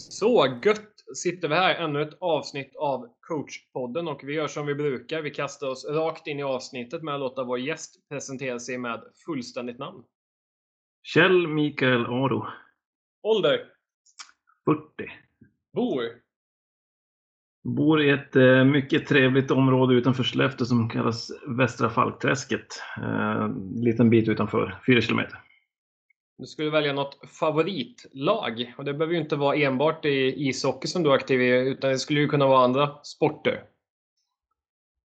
Så gött sitter vi här, ännu ett avsnitt av coachpodden och vi gör som vi brukar. Vi kastar oss rakt in i avsnittet med att låta vår gäst presentera sig med fullständigt namn. Kjell Mikael Aro. Ålder? 40. Bor? Bor i ett eh, mycket trevligt område utanför Skellefteå som kallas Västra Falkträsket. Eh, liten bit utanför, 4 kilometer. Du skulle välja något favoritlag och det behöver ju inte vara enbart i ishockey som du är aktiv i utan det skulle ju kunna vara andra sporter.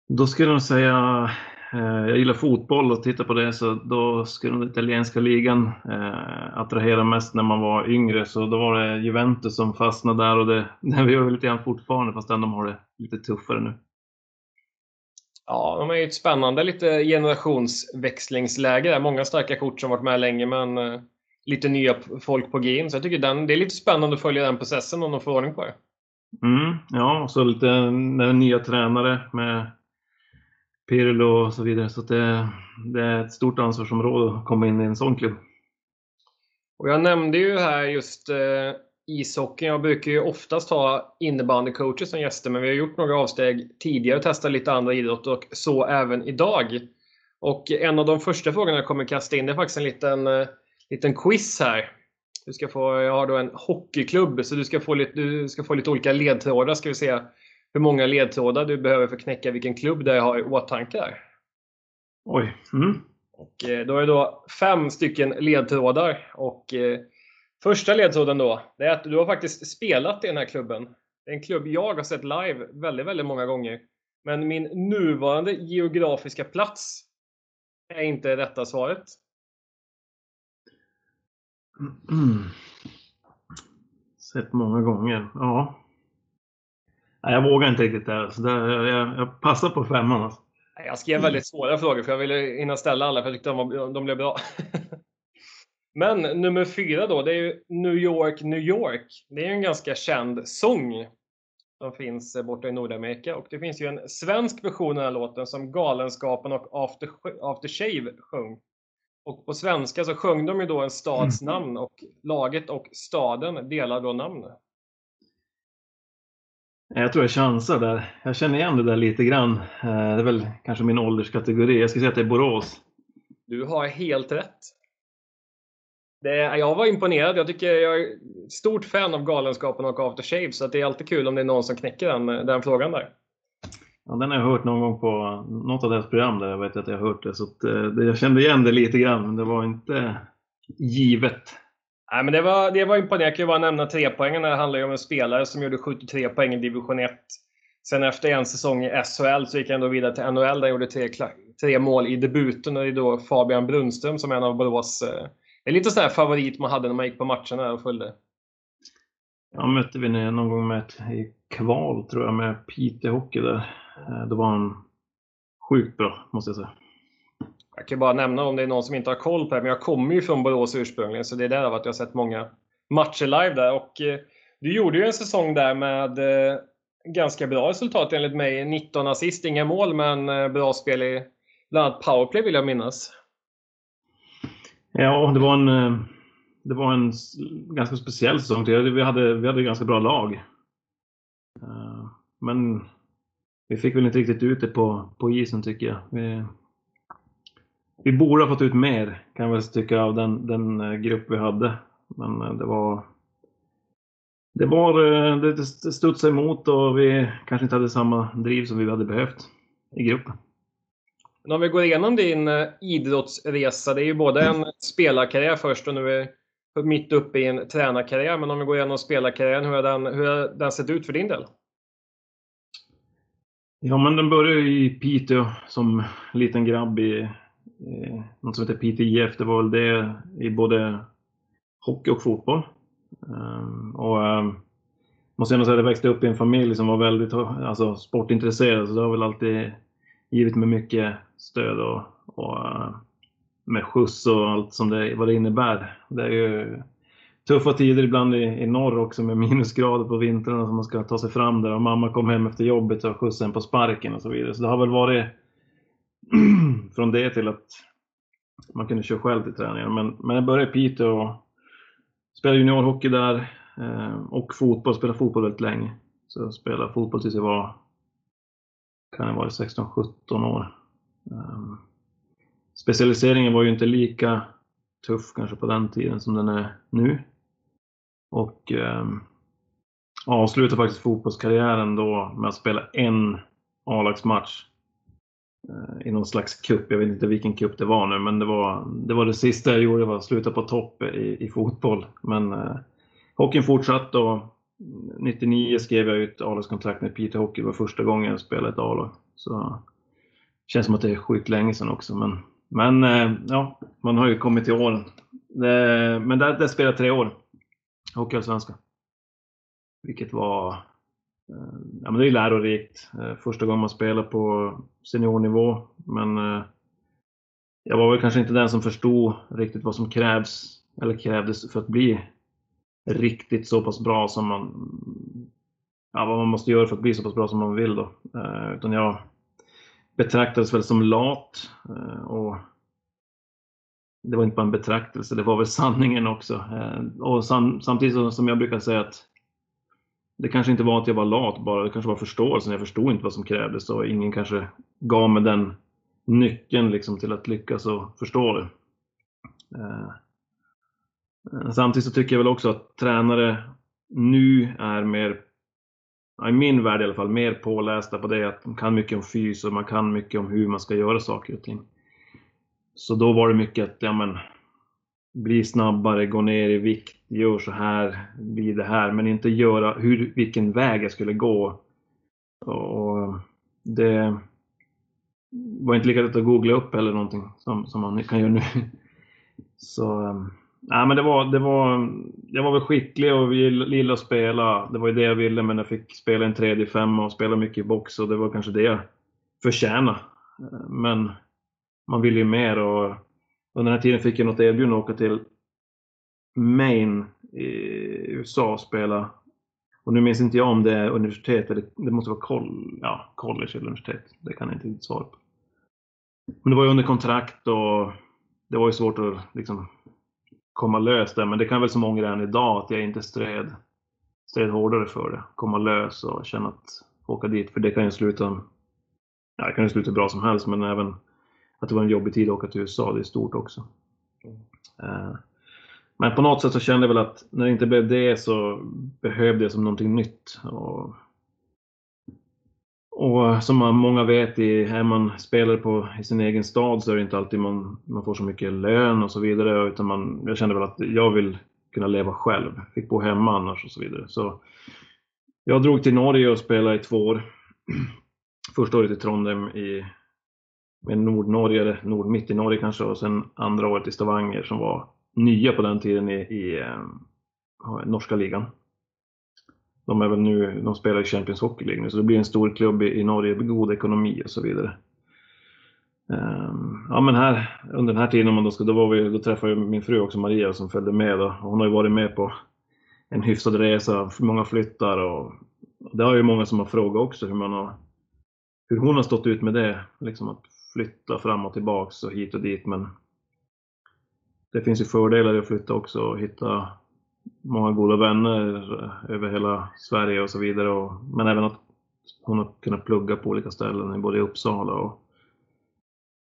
Då skulle jag nog säga, eh, jag gillar fotboll och tittar på det så då skulle den italienska ligan eh, attrahera mest när man var yngre så då var det Juventus som fastnade där och det, det gör vi lite grann fortfarande fast de har det lite tuffare nu. Ja, de är ju ett spännande lite generationsväxlingsläge där. Många starka kort som varit med länge men eh, lite nya folk på G in. Så jag tycker den, det är lite spännande att följa den processen om de får ordning på det. Mm, ja, och så lite nya tränare med Pirlo och så vidare. Så det, det är ett stort ansvarsområde att komma in i en sån klubb. Och jag nämnde ju här just eh, ishockeyn. Jag brukar ju oftast ha innebandycoacher som gäster, men vi har gjort några avsteg tidigare och testat lite andra idrotter och så även idag. Och en av de första frågorna jag kommer kasta in är faktiskt en liten, eh, liten quiz här. Du ska få, jag har då en hockeyklubb, så du ska få lite, du ska få lite olika ledtrådar. Ska vi se hur många ledtrådar du behöver för att knäcka vilken klubb det jag har i åtanke här. Oj. Mm. Och eh, då är det då fem stycken ledtrådar. Och eh, första ledtråden då, det är att du har faktiskt spelat i den här klubben. Det är en klubb jag har sett live väldigt, väldigt många gånger. Men min nuvarande geografiska plats är inte rätta svaret. Mm. Sett många gånger, ja. Nej, jag vågar inte riktigt där. Så där jag, jag passar på femman. Alltså. Jag skrev väldigt svåra frågor för jag ville hinna ställa alla för jag tyckte de, var, de blev bra. Men nummer fyra då, det är ju New York, New York. Det är ju en ganska känd sång som finns borta i Nordamerika. Och det finns ju en svensk version av den här låten som Galenskapen och After, After Shave sjöng. Och på svenska så sjöng de ju då en stads Mm. namn och laget och staden delar då namn. Jag tror jag chansar där. Jag känner igen det där lite grann. Eh, Det är väl kanske min ålderskategori. Jag ska säga att det är Borås. Du har helt rätt. Det, jag var imponerad. Jag tycker jag är stort fan av Galenskapen och After Shave så det är alltid kul om det är någon som knäcker den, den frågan där. Ja, den har jag hört någon gång på något av deras program där jag vet att jag har hört det. Så att, eh, jag kände igen det lite grann, men det var inte givet. Nej, men det, var, det var imponerande. Jag kan ju bara nämna tre poängen. Det handlar ju om en spelare som gjorde 73 poäng i division 1. Sen efter en säsong i SHL så gick han då vidare till NHL där han gjorde tre, tre mål i debuten. Och det är då Fabian Brunström som är en av Borås... eh, Det är lite sån här favorit man hade när man gick på matcherna och följde. Ja, mötte vi någon gång med ett, kval tror jag med Piteå Hockey där. Eh, Då var han sjukt bra, måste jag säga. Jag kan bara nämna om det är någon som inte har koll på det, men jag kommer ju från Borås ursprungligen, så det är därav att jag har sett många matcher live där. Och eh, du gjorde ju en säsong där med eh, ganska bra resultat enligt mig. 19 assist, inga mål, men eh, bra spel i bland annat powerplay vill jag minnas. Ja, det var en, eh, det var en ganska speciell säsong. Vi hade, vi hade ett ganska bra lag. Eh, men vi fick väl inte riktigt ut det på, på isen tycker jag. Vi, vi borde ha fått ut mer kan jag väl tycka av den, den eh, grupp vi hade. Men det var det var, det studsade emot och vi kanske inte hade samma driv som vi hade behövt i gruppen. Men om vi går igenom din eh, idrottsresa, det är ju både en spelarkarriär först och nu är mitt uppe i en tränarkarriär. Men om vi går igenom spelarkarriären, hur har den, hur har den sett ut för din del? Ja, men den började i Piteå som liten grabb i eh, något som heter Piteå IF. Det var väl det i både hockey och fotboll. Ehm, och ehm, måste ändå säga att jag växte upp i en familj som var väldigt alltså, sportintresserad. Så det har väl alltid givit mig mycket stöd och, och eh, med skjuts och allt som det, vad det innebär. Det är ju tuffa tider ibland i, i norr också med minusgrader på vintrarna som man ska ta sig fram där och mamma kom hem efter jobbet och skjutsade på sparken och så vidare. Så det har väl varit från det till att man kunde köra själv till träningen. Men, men jag började i Piteå och spelade juniorhockey där. Eh, och fotboll, spelade fotboll väldigt länge. Så jag spelade fotboll tills jag var, kan det vara 16-17 år. Ehm, specialiseringen var ju inte lika tuff kanske på den tiden som den är nu. Och um, avslutade faktiskt fotbollskarriären då med att spela en A-lagsmatch uh, eh, i någon slags cup. Jag vet inte vilken cup det var nu, men det var det, var det sista jag gjorde, var att sluta på topp i, i fotboll. Men uh, hockeyn fortsatte och 99 skrev jag ut A-lagskontrakt med Peter Hockey. Det var första gången jag spelade ett A-lag. Så känns som att det är sjukt länge sedan också. Men, men eh, ja, man har ju kommit till åren. men där, där spelade jag tre år. Hockeyallsvenskan. Vilket var eh, ja, men det är lärorikt. Eh, första gången man spelar på seniornivå. Men jag var väl kanske inte den som förstod riktigt vad som krävs eller krävdes för att bli riktigt så pass bra som man ja, vad man måste göra för att bli så pass bra som man vill då. Utan jag betraktades väl som lat eh, och det var inte bara en betraktelse, det var väl sanningen också. Eh, och sam, samtidigt som jag brukar säga att det kanske inte var att jag var lat bara, det kanske var förståelsen. Jag förstod inte vad som krävdes och ingen kanske gav mig den nyckeln liksom till att lyckas och förstå det. Eh, samtidigt så tycker jag väl också att tränare nu är mer, i min värld i alla fall, mer pålästa på det att de kan mycket om fys och man kan mycket om hur man ska göra saker och ting. Så då var det mycket att, ja men, bli snabbare, gå ner i vikt, gör så här, bli det här, men inte göra hur, vilken väg jag skulle gå. Och det var inte lika lätt att googla upp eller någonting som, som man kan göra nu. Så, ehm, nej men det var, det var, jag var väl skicklig och gillade att spela. Det var ju det jag ville, men jag fick spela en tredje femma och spela mycket i box och det var kanske det jag förtjänade. Men man vill ju mer och under den här tiden fick jag något erbjudande att åka till Maine i USA och spela. Och nu minns inte jag om det är universitet eller det måste vara col ja, college eller universitet. Det kan jag inte riktigt svara på. Men det var ju under kontrakt och det var ju svårt att liksom komma lös där. Men det kan väl som ångra än idag att jag inte stred, stred hårdare för det. Komma lös och känna att åka dit. För det kan ju sluta, ja, det kan ju sluta bra som helst men även att det var en jobbig tid att åka till USA. Det är stort också. Mm. Men på något sätt så kände jag väl att när det inte blev det så behövde jag som någonting nytt. Och, och som många vet, är man spelare på, i sin egen stad så är det inte alltid man, man får så mycket lön och så vidare. Utan man, jag kände väl att jag vill kunna leva själv. Fick bo hemma annars och så vidare. Så jag drog till Norge och spelade i två år. Första året i Trondheim i med Nordnorge, eller nord, mitt i Norge kanske, och sen andra året i Stavanger som var nya på den tiden i, i i norska ligan. De är väl nu, de spelar i Champions Hockey League nu, så det blir en stor klubb i, i Norge med god ekonomi och så vidare. Um, ja men här, under den här tiden, man då, ska, då, var vi, då träffade jag min fru också, Maria, som följde med. Då. Hon har ju varit med på en hyfsad resa, många flyttar och det har ju många som har frågat också hur man har hur hon har stått ut med det. Liksom att flytta fram och tillbaks och hit och dit. Men det finns ju fördelar i att flytta också och hitta många goda vänner över hela Sverige och så vidare. Och, men även att hon har kunnat plugga på olika ställen, både i Uppsala och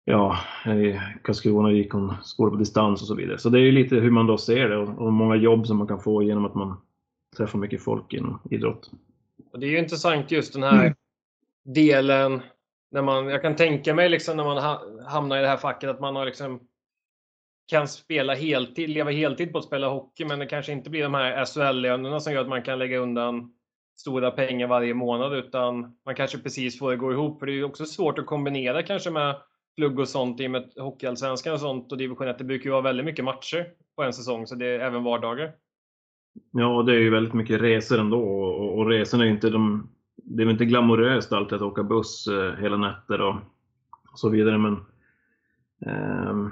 ja, i Karlskrona gick hon skola på distans och så vidare. Så det är ju lite hur man då ser det och, och många jobb som man kan få genom att man träffar mycket folk inom idrott. Och det är ju intressant just den här mm. delen när man, jag kan tänka mig liksom när man hamnar i det här facket att man har liksom kan spela heltid, leva heltid på att spela hockey, men det kanske inte blir de här SHL-lönerna som gör att man kan lägga undan stora pengar varje månad, utan man kanske precis får det gå ihop. För det är ju också svårt att kombinera kanske med plugg och sånt i och med Hockeyallsvenskan och sånt och division 1. Det brukar ju vara väldigt mycket matcher på en säsong, så det är även vardagar. Ja, det är ju väldigt mycket resor ändå och, och resorna är ju inte de det är väl inte glamoröst alltid att åka buss eh, hela nätter och, så vidare men ehm,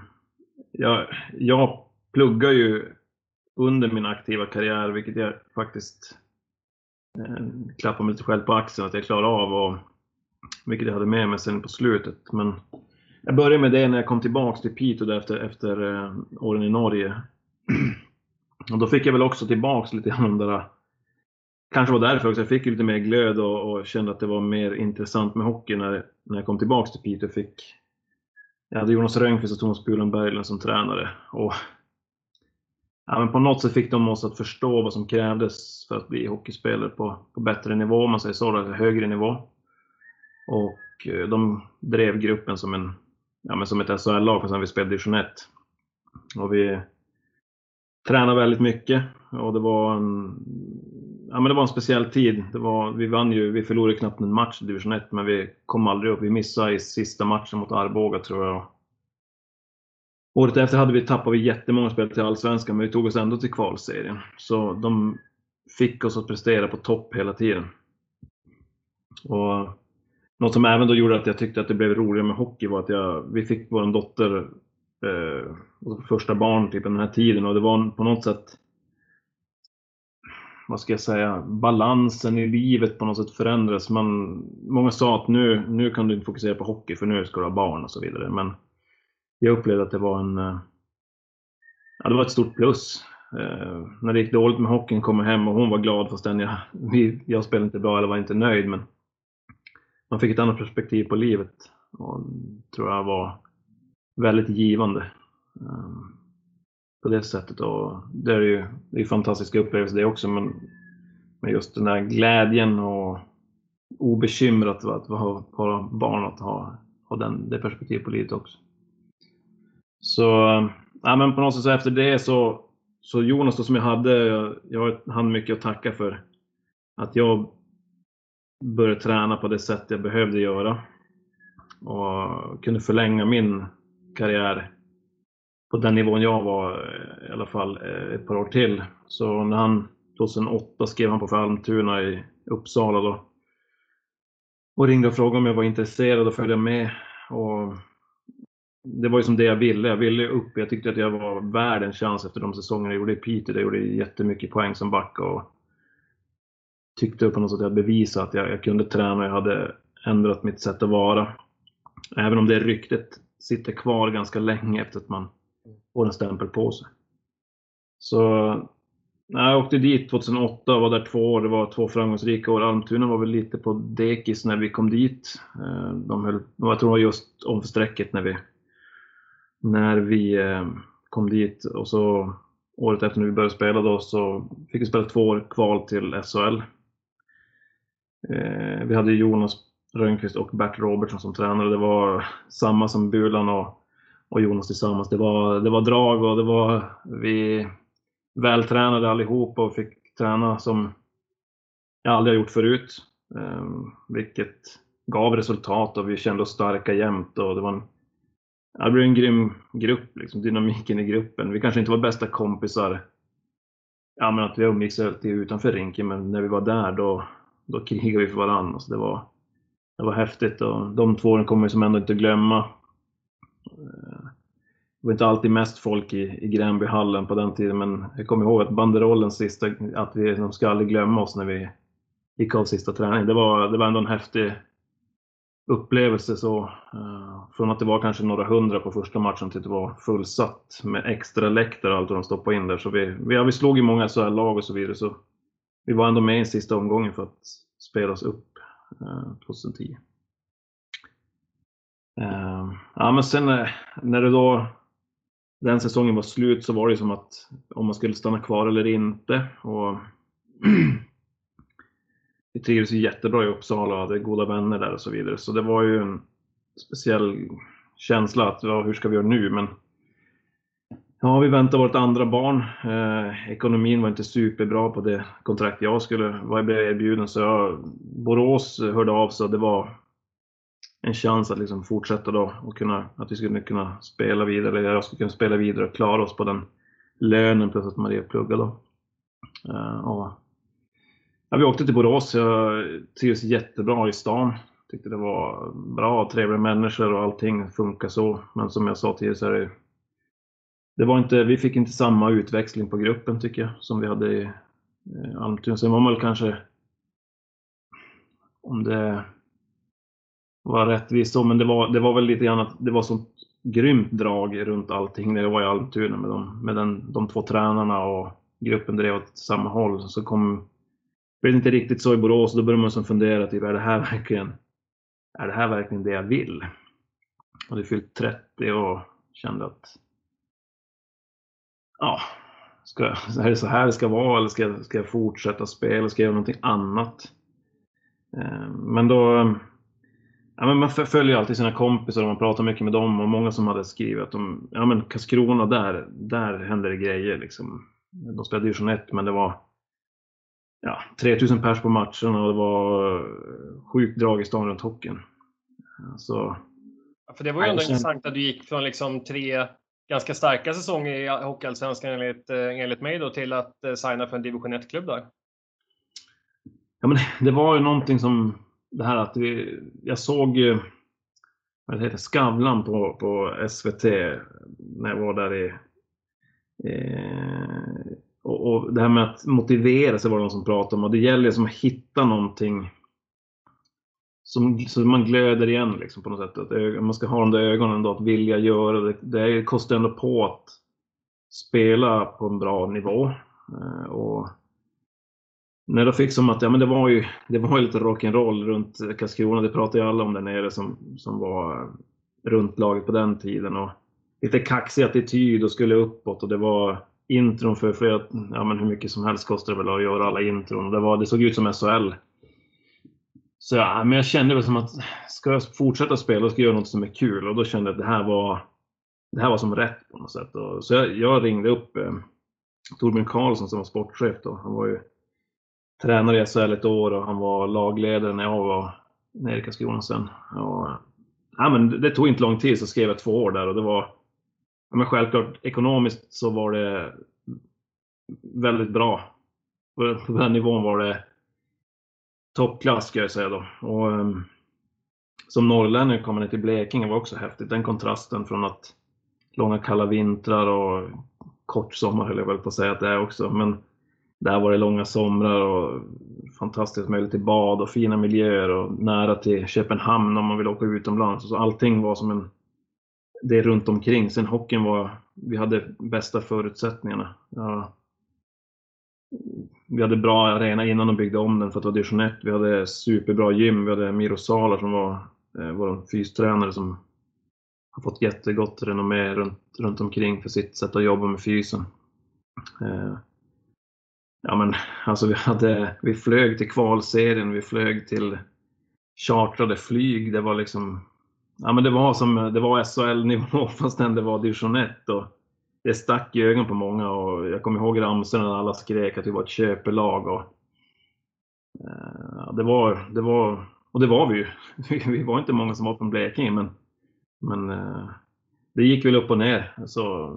jag, jag pluggar ju under min aktiva karriär, vilket jag faktiskt eh, klappar mig lite själv på axeln att jag klarar av, och, vilket jag hade med mig sen på slutet. Men jag började med det när jag kom tillbaks till Piteå efter, efter eh, åren i Norge. Och då fick jag väl också tillbaks lite grann där Kanske var därför också, jag fick lite mer glöd och, och, kände att det var mer intressant med hockey när, när jag kom tillbaks till Piteå. Fick, jag hade Jonas Rönnqvist och Thomas Bulan Berglund som tränare. Och, ja, men på något sätt fick de oss att förstå vad som krävdes för att bli hockeyspelare på, på bättre nivå, om man säger så, eller högre nivå. Och eh, de drev gruppen som, en, ja, men som ett SHL-lag fast vi spelade division 1. Och vi tränade väldigt mycket och det var en, ja, men det var en speciell tid. Det var, vi vann ju, vi förlorade knappt en match i division 1 men vi kom aldrig upp. Vi missade i sista matchen mot Arboga tror jag. Året efter hade vi tappat vi jättemånga spel till Allsvenskan men vi tog oss ändå till kvalserien. Så de fick oss att prestera på topp hela tiden. Och något som även då gjorde att jag tyckte att det blev roligare med hockey var att jag, vi fick vår dotter eh, första barn typ den här tiden och det var på något sätt vad ska jag säga, balansen i livet på något sätt förändras. Man, många sa att nu, nu kan du inte fokusera på hockey för nu ska du ha barn och så vidare. Men jag upplevde att det var en eh, ja, det var ett stort plus. Eh, när det gick dåligt med hockeyn kom jag hem och hon var glad fastän jag, jag spelade inte bra eller var inte nöjd. Men man fick ett annat perspektiv på livet och tror jag var väldigt givande. Eh, på det sättet. Och det är ju det är fantastiska upplevelser det också, men, men just den där glädjen och obekymrat att ha, vara barn, att ha, ha den, det perspektivet på livet också. Så, ja, men på något sätt så efter det så, så Jonas då som jag hade, jag hann mycket att tacka för att jag började träna på det sätt jag behövde göra och kunde förlänga min karriär på den nivån jag var eh, i alla fall eh, ett par år till. Så när han 2008 skrev han på för Almtuna i Uppsala då och ringde och frågade om jag var intresserad och följa med. Och det var ju som det jag ville. Jag ville upp. Jag tyckte att jag var värd en chans efter de säsongerna jag gjorde i Piteå. Jag gjorde jättemycket poäng som back och tyckte på något sätt att jag bevisade att jag, jag kunde träna. Jag hade ändrat mitt sätt att vara. Även om det ryktet sitter kvar ganska länge efter att man får en stämpel på sig. Så jag åkte dit 2008 och var där två år. Det var två framgångsrika år. Almtuna var väl lite på dekis när vi kom dit. Eh, de höll, jag tror det var just om strecket när vi, när vi eh, kom dit. Och så året efter när vi började spela då så fick vi spela två år kval till SHL. Eh, vi hade Jonas Rönnqvist och Bert Robertsson som tränare. Det var samma som Bulan och, och Jonas tillsammans. Det var, det var drag och det var vi vältränade allihop och fick träna som jag aldrig har gjort förut. Ehm, vilket gav resultat och vi kände oss starka jämt och det var en, det blev en grym grupp, liksom, dynamiken i gruppen. Vi kanske inte var bästa kompisar, ja men att vi umgicks alltid utanför rinken, men när vi var där då, då krigade vi för varandra. Så alltså, det var, det var häftigt och de två åren kommer vi som ändå inte glömma. Det var inte alltid mest folk i, i Gränbyhallen på den tiden, men jag kommer ihåg att banderollen sista, att vi, de ska aldrig glömma oss när vi gick av sista träningen. Det var, det var ändå en häftig upplevelse så. Uh, från att det var kanske några hundra på första matchen till att det var fullsatt med extra läktare och allt vad de stoppade in där. Så vi, vi, ja, vi slog ju många SHL-lag och så vidare, så vi var ändå med i sista omgången för att spela oss upp. Eh, 2010. Uh, eh, ja, men sen när det då den säsongen var slut så var det som att om man skulle stanna kvar eller inte. Och vi trivdes ju jättebra i Uppsala och hade goda vänner där och så vidare. Så det var ju en speciell känsla att ja, hur ska vi göra nu? Men Ja, vi väntade vårt andra barn. Eh, ekonomin var inte superbra på det kontrakt jag skulle vara erbjuden, så jag, Borås hörde av sig. Det var en chans att liksom fortsätta då och kunna, att vi skulle kunna spela vidare, eller jag skulle kunna spela vidare och klara oss på den lönen plus att Maria pluggade då. Uh, och, ja, vi åkte till Borås. Jag trivdes jättebra i stan. Tyckte det var bra, trevliga människor och allting funkar så. Men som jag sa tidigare så är det det var inte, vi fick inte samma utväxling på gruppen tycker jag som vi hade i eh, Almtuna. Sen var man väl kanske, om det var rättvist så, men det var, det var väl lite grann att det var sånt grymt drag runt allting när jag var i Almtuna med, de, med den, de två tränarna och gruppen drev åt samma håll. Så kom, blev det inte riktigt så i Borås och då började man som fundera, typ, är det här verkligen, är det här verkligen det jag vill? Jag hade fyllt 30 och kände att ja, ska, är det så här det ska vara eller ska, ska jag fortsätta spela? Ska jag göra någonting annat? Eh, men då Ja, men man följer alltid sina kompisar och man pratar mycket med dem och många som hade skrivit att de, ja men Karlskrona där, där händer det grejer liksom. De spelade division 1 men det var ja, 3000 pers på matchen och det var sjukt drag i stan runt hockeyn. Så, ja, för det var ju ändå intressant att du gick från liksom tre ganska starka säsonger i Hockeyallsvenskan enligt, eh, enligt mig då till att eh, signa för en division 1-klubb där. Ja men det var ju någonting som det här att vi, jag såg ju vad det heter, Skavlan på, på SVT när jag var där i eh, och, och, det här med att motivera sig var det någon som pratade om och det gäller som att hitta någonting som, så man glöder igen liksom på något sätt. Att man ska ha de där ögonen då att vilja göra det. Det kostar ändå på att spela på en bra nivå. Eh, och när jag fick som att ja, men det var ju det var lite rock'n'roll runt Karlskrona. Det pratade ju alla om där nere som, som var eh, runt laget på den tiden. Och lite kaxig attityd och skulle uppåt och det var intron för, för ja, men hur mycket som helst kostar det väl att göra alla intron. Det, var, det såg ut som SHL. Så ja, men jag kände väl som att ska jag fortsätta spela och ska jag göra något som är kul och då kände jag att det här var det här var som rätt på något sätt. Och, så jag, jag ringde upp eh, Torbjörn Karlsson som var sportchef då. Han var ju tränare i SHL ett år och han var lagledare när jag var nere i Karlskrona sen. Och, ja, men det tog inte lång tid så skrev jag två år där och det var ja, men självklart ekonomiskt så var det väldigt bra. På den nivån var det toppklass ska jag säga då. Och, um, som norrlänning komma ner till Blekinge var också häftigt. Den kontrasten från att långa kalla vintrar och kort sommar höll jag väl på att säga att det är också. Men där var det långa somrar och fantastiskt möjlighet till bad och fina miljöer och nära till Köpenhamn om man vill åka utomlands. Så allting var som en... Det runt omkring. Sen hockeyn var... Vi hade bästa förutsättningarna. Ja, vi hade bra arena innan de byggde om den för att det var division 1. Vi hade superbra gym. Vi hade Miro Salar som var eh, vår fystränare som har fått jättegott renommé runt, runt omkring för sitt sätt att jobba med fysen. Eh, ja men alltså vi hade, vi flög till kvalserien, vi flög till chartrade flyg. Det var liksom, ja men det var som, det var SHL-nivå fastän det var division 1 och det stack i ögonen på många och jag kommer ihåg ramsorna när alla skrek att vi var ett köpelag och ja, det var, det var, och det var vi ju. Vi var inte många som var från Blekinge men, men eh, det gick väl upp och ner. Så,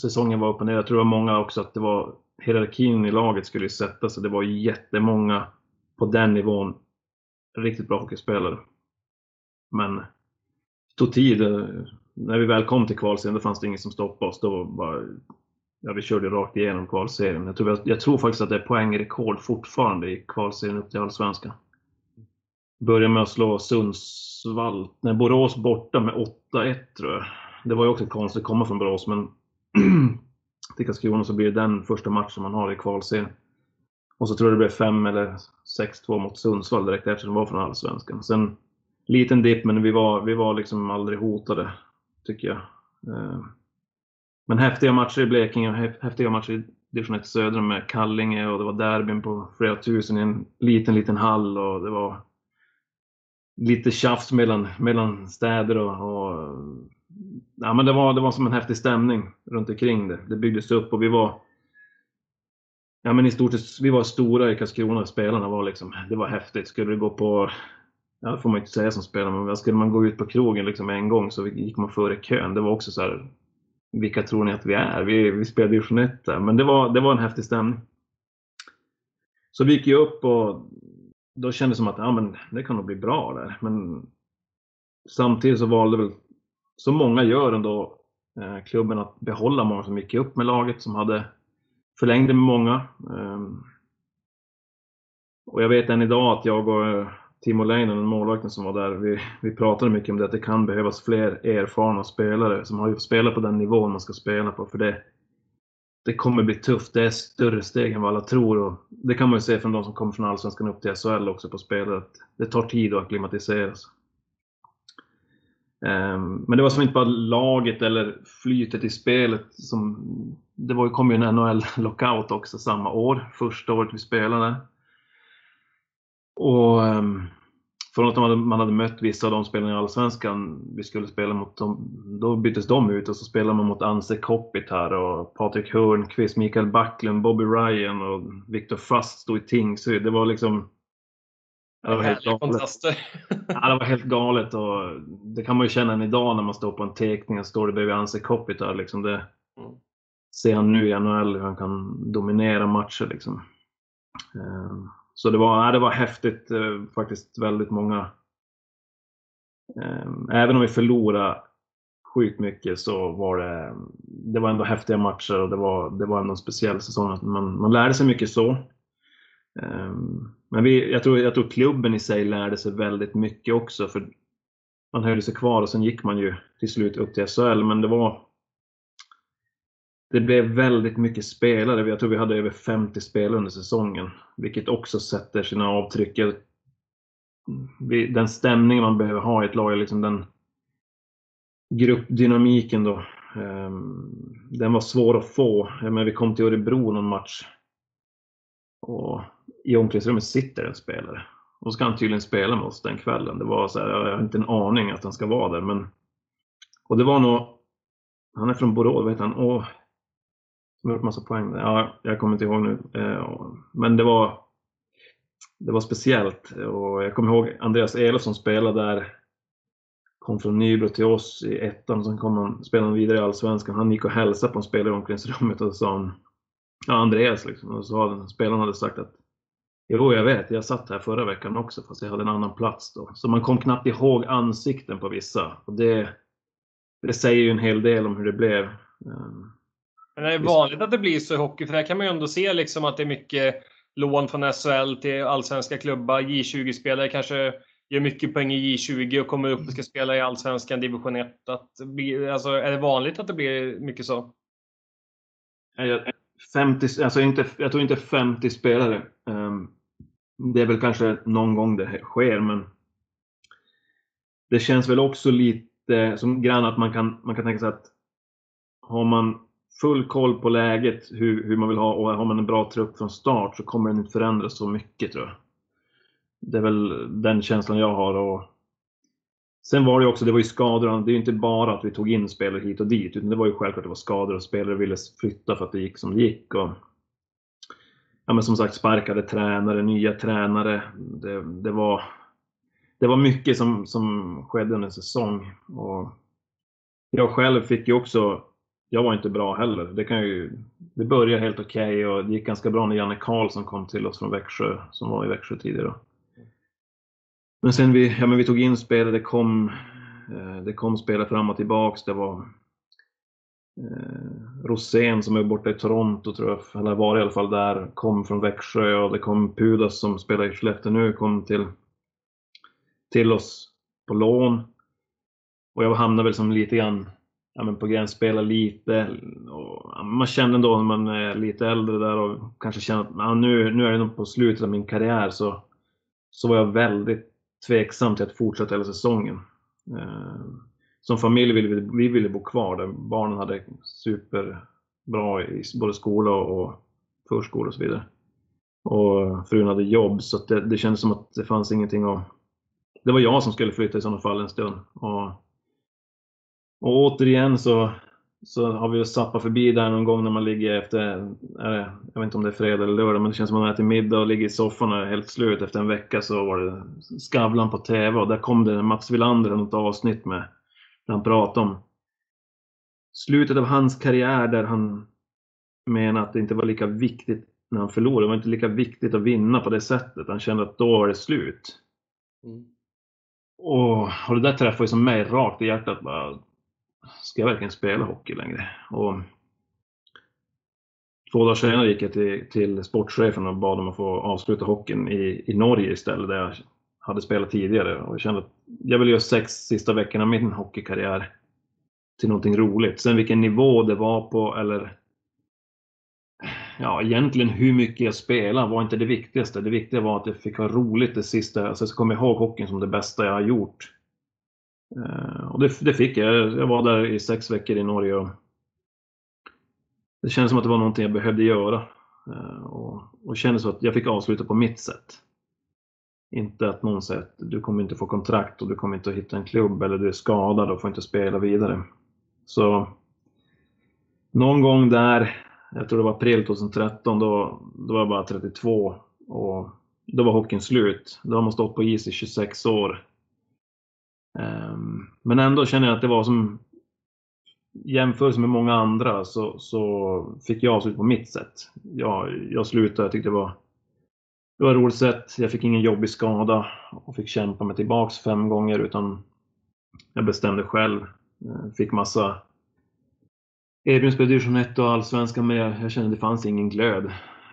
säsongen var upp och ner. Jag tror det var många också att det var hierarkin i laget skulle ju sätta sig. Det var jättemånga på den nivån riktigt bra hockeyspelare. Men det tog tid. När vi väl kom till kvalserien då fanns det ingen som stoppade oss. Då bara, ja, vi körde rakt igenom kvalserien. Jag tror, jag tror faktiskt att det är poängrekord fortfarande i kvalserien upp till Allsvenskan. Började med att slå Sundsvall, nej Borås borta med 8-1 tror jag. Det var ju också konstigt att komma från Borås men till Karlskrona så blir det den första matchen man har i kvalserien. Och så tror jag det blev 5 eller 6-2 mot Sundsvall direkt efter de var från Allsvenskan. Sen liten dipp, men vi var, vi var liksom aldrig hotade, tycker jag. Eh, men häftiga matcher i Blekinge och häftiga matcher i division 1 södra med Kallinge och det var derbyn på flera tusen i en liten, liten hall och det var lite tjafs mellan, mellan städer och, och ja, men det, var, det var som en häftig stämning runt omkring det. Det byggdes upp och vi var Ja men i stort sett, vi var stora i Karlskrona, spelarna var liksom, det var häftigt. Skulle du gå på, ja det får man inte säga som spelare, men skulle man gå ut på krogen liksom en gång så gick man före kön. Det var också så här, vilka tror ni att vi är? Vi, vi spelade division 1 där, men det var, det var en häftig stämning. Så vi gick ju upp och då kändes det som att ja, men det kan nog bli bra där. Men samtidigt så valde väl som många gör ändå, eh, klubben att behålla många som gick upp med laget, som hade förlängde med många. Ehm, och jag vet än idag att jag och eh, Timo Leinonen, målvakten som var där, vi, vi pratade mycket om det, att det kan behövas fler erfarna spelare som har spelat på den nivån man ska spela på. För det, det kommer bli tufft. Det är större steg än vad alla tror. Och det kan man ju se från de som kommer från Allsvenskan upp till SHL också på spelare. Att det tar tid att acklimatiseras. sig. Ehm, men det var som inte bara laget eller flytet i spelet som... Det var, kom ju en NHL-lockout också samma år, första året vi spelade. Och ehm, från att man hade mött vissa av de spelarna i Allsvenskan vi skulle spela mot, dem, då byttes de ut och så spelade man mot Anse Kopitar och Patrik Hörnqvist, Mikael Backlund, Bobby Ryan och Viktor Fast stod i Tingsryd. Det var liksom... Det var helt galet. ja, det var helt galet och det kan man ju känna än idag när man står på en teckning och står det bredvid Anse Kopitar. Liksom det, mm. Ser han nu i NHL hur han kan dominera matcher liksom. Ehm, så det var, det var häftigt eh, faktiskt väldigt många. Ehm, även om vi förlorade sjukt mycket så var det, det var ändå häftiga matcher och det var, det var ändå en speciell säsong. Man, man lärde sig mycket så. Ehm, men vi, jag, tror, jag tror klubben i sig lärde sig väldigt mycket också. för Man höll sig kvar och sen gick man ju till slut upp till SHL. Men det var det blev väldigt mycket spelare. Jag tror vi hade över 50 spelare under säsongen, vilket också sätter sina avtryck. Den stämning man behöver ha i ett lag, liksom den gruppdynamiken då. Ehm, den var svår att få. Men vi kom till Örebro någon match och i omklädningsrummet sitter en spelare. Och så ska han tydligen spela med oss den kvällen. Det var så här, jag har inte en aning att han ska vara där. Men, och det var nog, han är från Borås, vet han, och som har gjort massa poäng. Ja, jag kommer inte ihåg nu. Eh, men det var, det var speciellt. Och jag kommer ihåg Andreas Elofsson som spelade där. Kom från Nybro till oss i ettan, sen kom han, spelade vidare i Allsvenskan. Han gick och hälsade på en spelare i omklädningsrummet och sa han, ja Andreas liksom. Och så hade spelaren hade sagt att Jo, jag vet. Jag satt här förra veckan också fast jag hade en annan plats då. Så man kom knappt ihåg ansikten på vissa. Och det, det säger ju en hel del om hur det blev. Ehm, men det är vanligt att det blir så i hockey, för där kan man ju ändå se liksom att det är mycket lån från SHL till allsvenska klubbar. J20-spelare kanske gör mycket poäng i J20 och kommer upp och ska spela i allsvenskan division 1. Att alltså, är det vanligt att det blir mycket så? 50, alltså inte, jag tror inte 50 spelare. Ehm, det är väl kanske någon gång det sker, men det känns väl också lite som grann att man kan, man kan tänka sig att har man full koll på läget, hur, hur man vill ha och har man en bra trupp från start så kommer den inte förändras så mycket tror jag. Det är väl den känslan jag har. Och Sen var det också, det var ju skador. Det är ju inte bara att vi tog in spelare hit och dit, utan det var ju självklart att det var skador och spelare ville flytta för att det gick som det gick. Och, ja, men som sagt, sparkade tränare, nya tränare. Det, det, var, det var mycket som, som skedde under säsong. Och jag själv fick ju också jag var inte bra heller. Det, kan ju, det började helt okej okay och det gick ganska bra när Janne Karlsson kom till oss från Växjö, som var i Växjö tidigare. Men sen vi, ja, men vi tog in spelare, det kom, eh, det kom spelare fram och tillbaks. Det var eh, Rosén som är borta i Toronto, tror jag, eller var i alla fall där, kom från Växjö och det kom Pudas som spelar i Skellefteå nu, kom till, till oss på lån. Och jag hamnade väl som lite grann ja, men på gräns spela lite. Och, man känner ändå när man är lite äldre där och kanske känner att ja, nu, nu är det nog på slutet av min karriär så, så var jag väldigt tveksam till att fortsätta hela säsongen. Eh, som familj ville vi, vi ville bo kvar där. Barnen hade superbra i både skola och förskola och så vidare. Och frun hade jobb så det, det kändes som att det fanns ingenting att... Det var jag som skulle flytta i sådana fall en stund. Och och återigen så, så har vi sappat förbi där någon gång när man ligger efter, är jag vet inte om det är fredag eller lördag, men det känns som att man äter middag och ligger i soffan och är helt slut. Efter en vecka så var det Skavlan på TV och där kom det Mats Wilander något avsnitt med, där han pratade om slutet av hans karriär där han menar att det inte var lika viktigt när han förlorade. Det var inte lika viktigt att vinna på det sättet. Han kände att då var det slut. Mm. Och, och det där träffade ju som mig rakt i hjärtat. Bara, ska jag verkligen spela hockey längre? Och två dagar senare gick jag till, till sportchefen och bad om att få avsluta hockeyn i, i Norge istället, där jag hade spelat tidigare. Och jag kände att jag vill göra sex sista veckorna av min hockeykarriär till någonting roligt. Sen vilken nivå det var på eller ja, egentligen hur mycket jag spelade var inte det viktigaste. Det viktiga var att jag fick ha roligt det sista. Alltså, jag kommer ihåg hockeyn som det bästa jag har gjort. Uh, och det, det, fick jag. Jag var där i sex veckor i Norge och det kändes som att det var någonting jag behövde göra. Uh, och, och kändes så att jag fick avsluta på mitt sätt. Inte att någon säger att du kommer inte få kontrakt och du kommer inte att hitta en klubb eller du är skadad och får inte spela vidare. Så någon gång där, jag tror det var april 2013, då, då var jag bara 32 och då var hockeyn slut. Då har man stått på is i 26 år. Um, men ändå känner jag att det var som jämförelse med många andra så, så fick jag slut på mitt sätt. Jag, jag slutade, jag tyckte det var det var roligt sett. Jag fick ingen jobbig skada och fick kämpa mig tillbaks fem gånger utan jag bestämde själv. Jag fick massa erbjudanden på division 1 och allsvenskan men jag, jag kände att det fanns ingen glöd.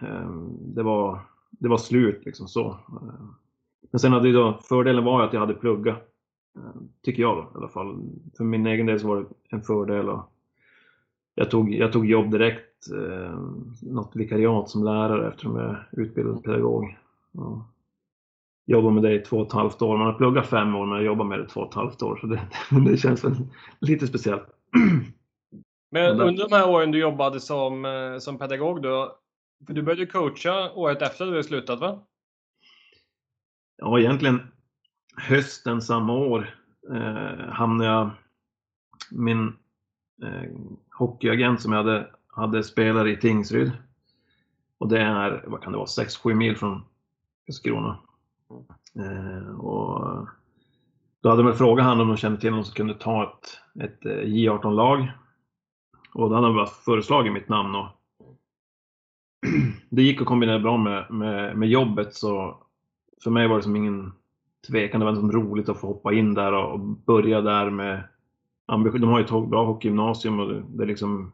Eh, det var, det var slut liksom så. Eh, men sen hade ju då, fördelen var att jag hade pluggat. Tycker jag då i alla fall. För min egen del så var det en fördel. Och jag, tog, jag tog jobb direkt eh, något vikariat som lärare eftersom jag är utbildad pedagog. Och jobbade med det i två och ett halvt år. Man har pluggat fem år men jag jobbar med det i två och ett halvt år så det, det känns lite speciellt. Men under de här åren du jobbade som, eh, som pedagog då, för du började coacha året efter du hade slutat va? Ja, egentligen hösten samma år eh, hamnade jag, min eh, hockeyagent som jag hade hade spelare i Tingsryd. Och det är, vad kan det vara, 6-7 mil från Karlskrona. Eh, och då hade de frågat han om de kände till någon som kunde ta ett, ett eh, J18-lag. Och då hade han bara föreslagit mitt namn. Och det gick att kombinera bra med, med, med jobbet så för mig var det som ingen tvekan. Det var som roligt att få hoppa in där och, och börja där med ambition. De har ju ett bra hockeygymnasium och det, det är liksom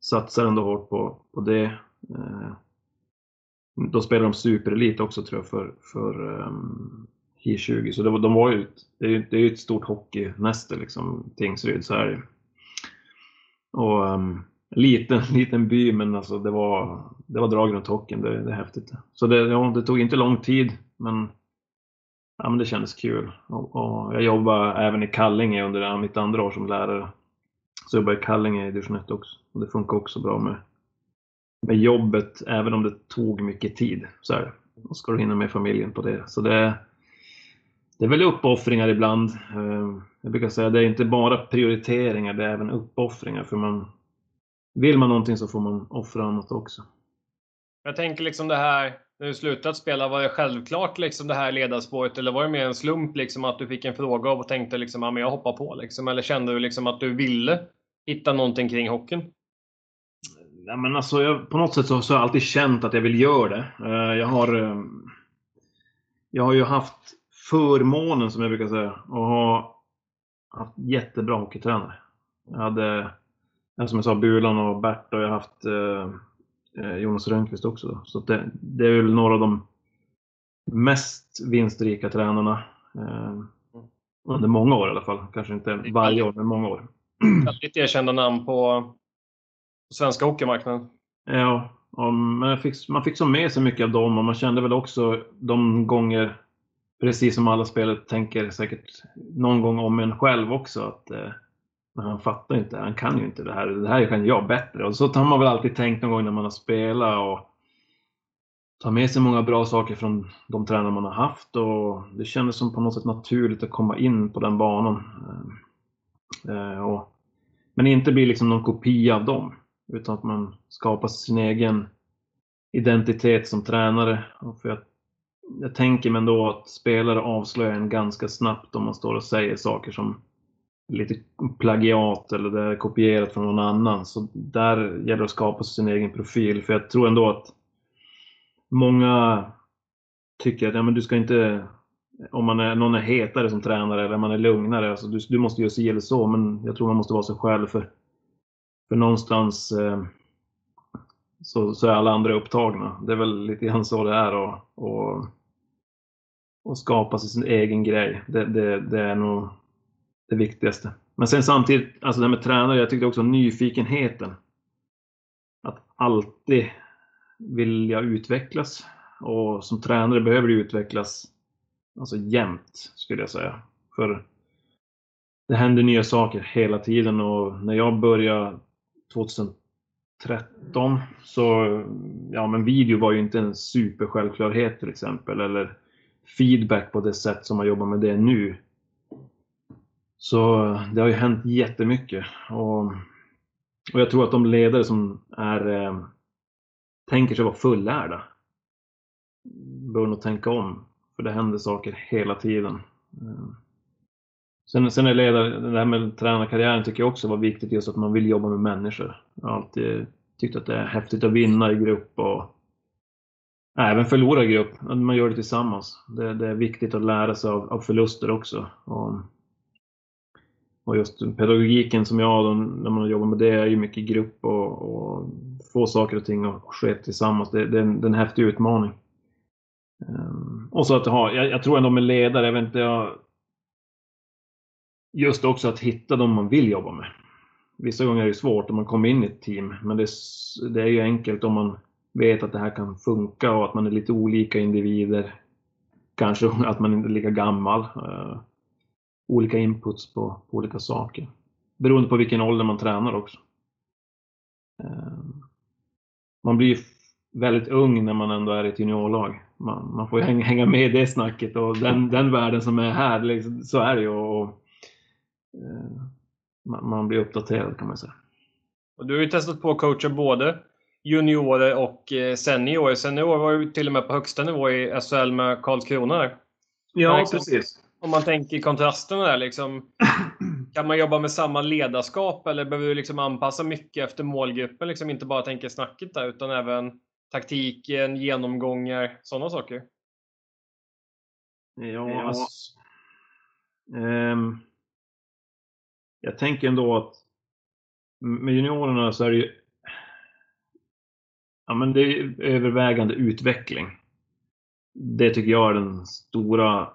satsar ändå hårt på, på det. Eh, då spelar de superelit också tror jag för, för ehm, um, Hi20. Så det, de var ju, det är ju det är ett stort hockeynäste liksom, Tingsryd. Så här. Och um, liten, liten by men alltså det var, det var drag runt hockeyn. Det, det är häftigt. Så det, ja, det tog inte lång tid men, ja, men det kändes kul. Och, och jag jobbade även i Kallinge under mitt andra år som lärare. Så jag jobbade i Kallinge i division 1 också. Och det funkar också bra med, med jobbet, även om det tog mycket tid. Så här, då ska du hinna med familjen på det. Så det, det är väl uppoffringar ibland. Ehm, jag brukar säga att det är inte bara prioriteringar, det är även uppoffringar. För man, vill man någonting så får man offra annat också. Jag tänker liksom det här, när du slutat spela, var det självklart liksom det här ledarspåret eller var det mer en slump liksom att du fick en fråga och tänkte liksom, ja, men jag hoppar på liksom? Eller kände du liksom att du ville hitta någonting kring hockeyn? Ja, men alltså, jag, på något sätt så, så har jag alltid känt att jag vill göra det. Uh, jag har ehm, jag har ju haft förmånen, som jag brukar säga, att ha haft jättebra hockeytränare. Jag hade, som jag sa, Bulan och Bert och jag har haft uh, Jonas Rönnqvist också. Så det, det, är väl några av de mest vinstrika tränarna ehm, under många år i alla fall. Kanske inte varje år, men många år. Väldigt erkända namn på svenska hockeymarknaden. Ja, man fick, man fick så med sig mycket av dem och man kände väl också de gånger, precis som alla spelare tänker säkert någon gång om en själv också, att eh, men han fattar inte, han kan ju inte det här, det här kan jag bättre. Och så har man väl alltid tänkt någon gång när man har spelat och tar med sig många bra saker från de tränare man har haft och det kändes som på något sätt naturligt att komma in på den banan. Eh, men inte bli liksom någon kopia av dem. Utan att man skapar sin egen identitet som tränare. Och för jag, jag tänker mig ändå att spelare avslöjar en ganska snabbt om man står och säger saker som lite plagiat eller det är kopierat från någon annan. Så där gäller det att skapa sin egen profil. För jag tror ändå att många tycker att ja, men du ska inte om man är, någon är hetare som tränare eller man är lugnare. Alltså du, du måste göra si eller så, men jag tror man måste vara sig själv. För, för någonstans eh, så, så, är alla andra upptagna. Det är väl lite grann så det är. Och, och, och skapa sig sin egen grej. Det, det, det, är nog det viktigaste. Men sen samtidigt, alltså det här med tränare, jag tyckte också nyfikenheten. att alltid vilja utvecklas. Och som tränare behöver du utvecklas alltså jämt, skulle jag säga. För det händer nya saker hela tiden och när jag började 2013 så, ja men video var ju inte en supersjälvklarhet till exempel, eller feedback på det sätt som man jobbar med det nu. Så det har ju hänt jättemycket. Och, och jag tror att de ledare som är, eh, tänker sig vara fullärda bör nog tänka om. För det händer saker hela tiden. Sen, sen är ledare, det här med tränarkarriären tycker jag också var viktigt just att man vill jobba med människor. Jag har alltid tyckt att det är häftigt att vinna i grupp och även förlora i grupp. Man gör det tillsammans. Det, det är viktigt att lära sig av, av förluster också. Och, och just pedagogiken som jag har när man jobbar med det är ju mycket grupp och, och få saker och ting att ske tillsammans. Det, det, är en, det är en häftig utmaning. Um, och så att ha, jag, jag, tror ändå med ledare, jag vet inte, jag, just också att hitta de man vill jobba med. Vissa gånger är det svårt om man kommer in i ett team, men det, det är ju enkelt om man vet att det här kan funka och att man är lite olika individer. Kanske att man inte är lika gammal. Uh, olika inputs på, på, olika saker. Beroende på vilken ålder man tränar också. Uh, man blir väldigt ung när man ändå är i ett juniorlag. Man, man får hänga, hänga med i det snacket och den, den världen som är här, liksom, så är det ju. Och, man, man blir uppdaterad kan man säga. Och du har ju testat på att coacha både juniorer och eh, seniorer. Seniorer var ju till och med på högsta nivå i SHL med Karlskrona. Ja, liksom, precis. Om man tänker kontrasterna där, liksom, kan man jobba med samma ledarskap eller behöver du liksom anpassa mycket efter målgruppen? Liksom inte bara tänka snacket där, utan även taktiken, genomgångar, sådana saker? Ja, ja. Alltså, um, jag tänker ändå att med juniorerna så är det ju Ja, men det är övervägande utveckling. Det tycker jag är den stora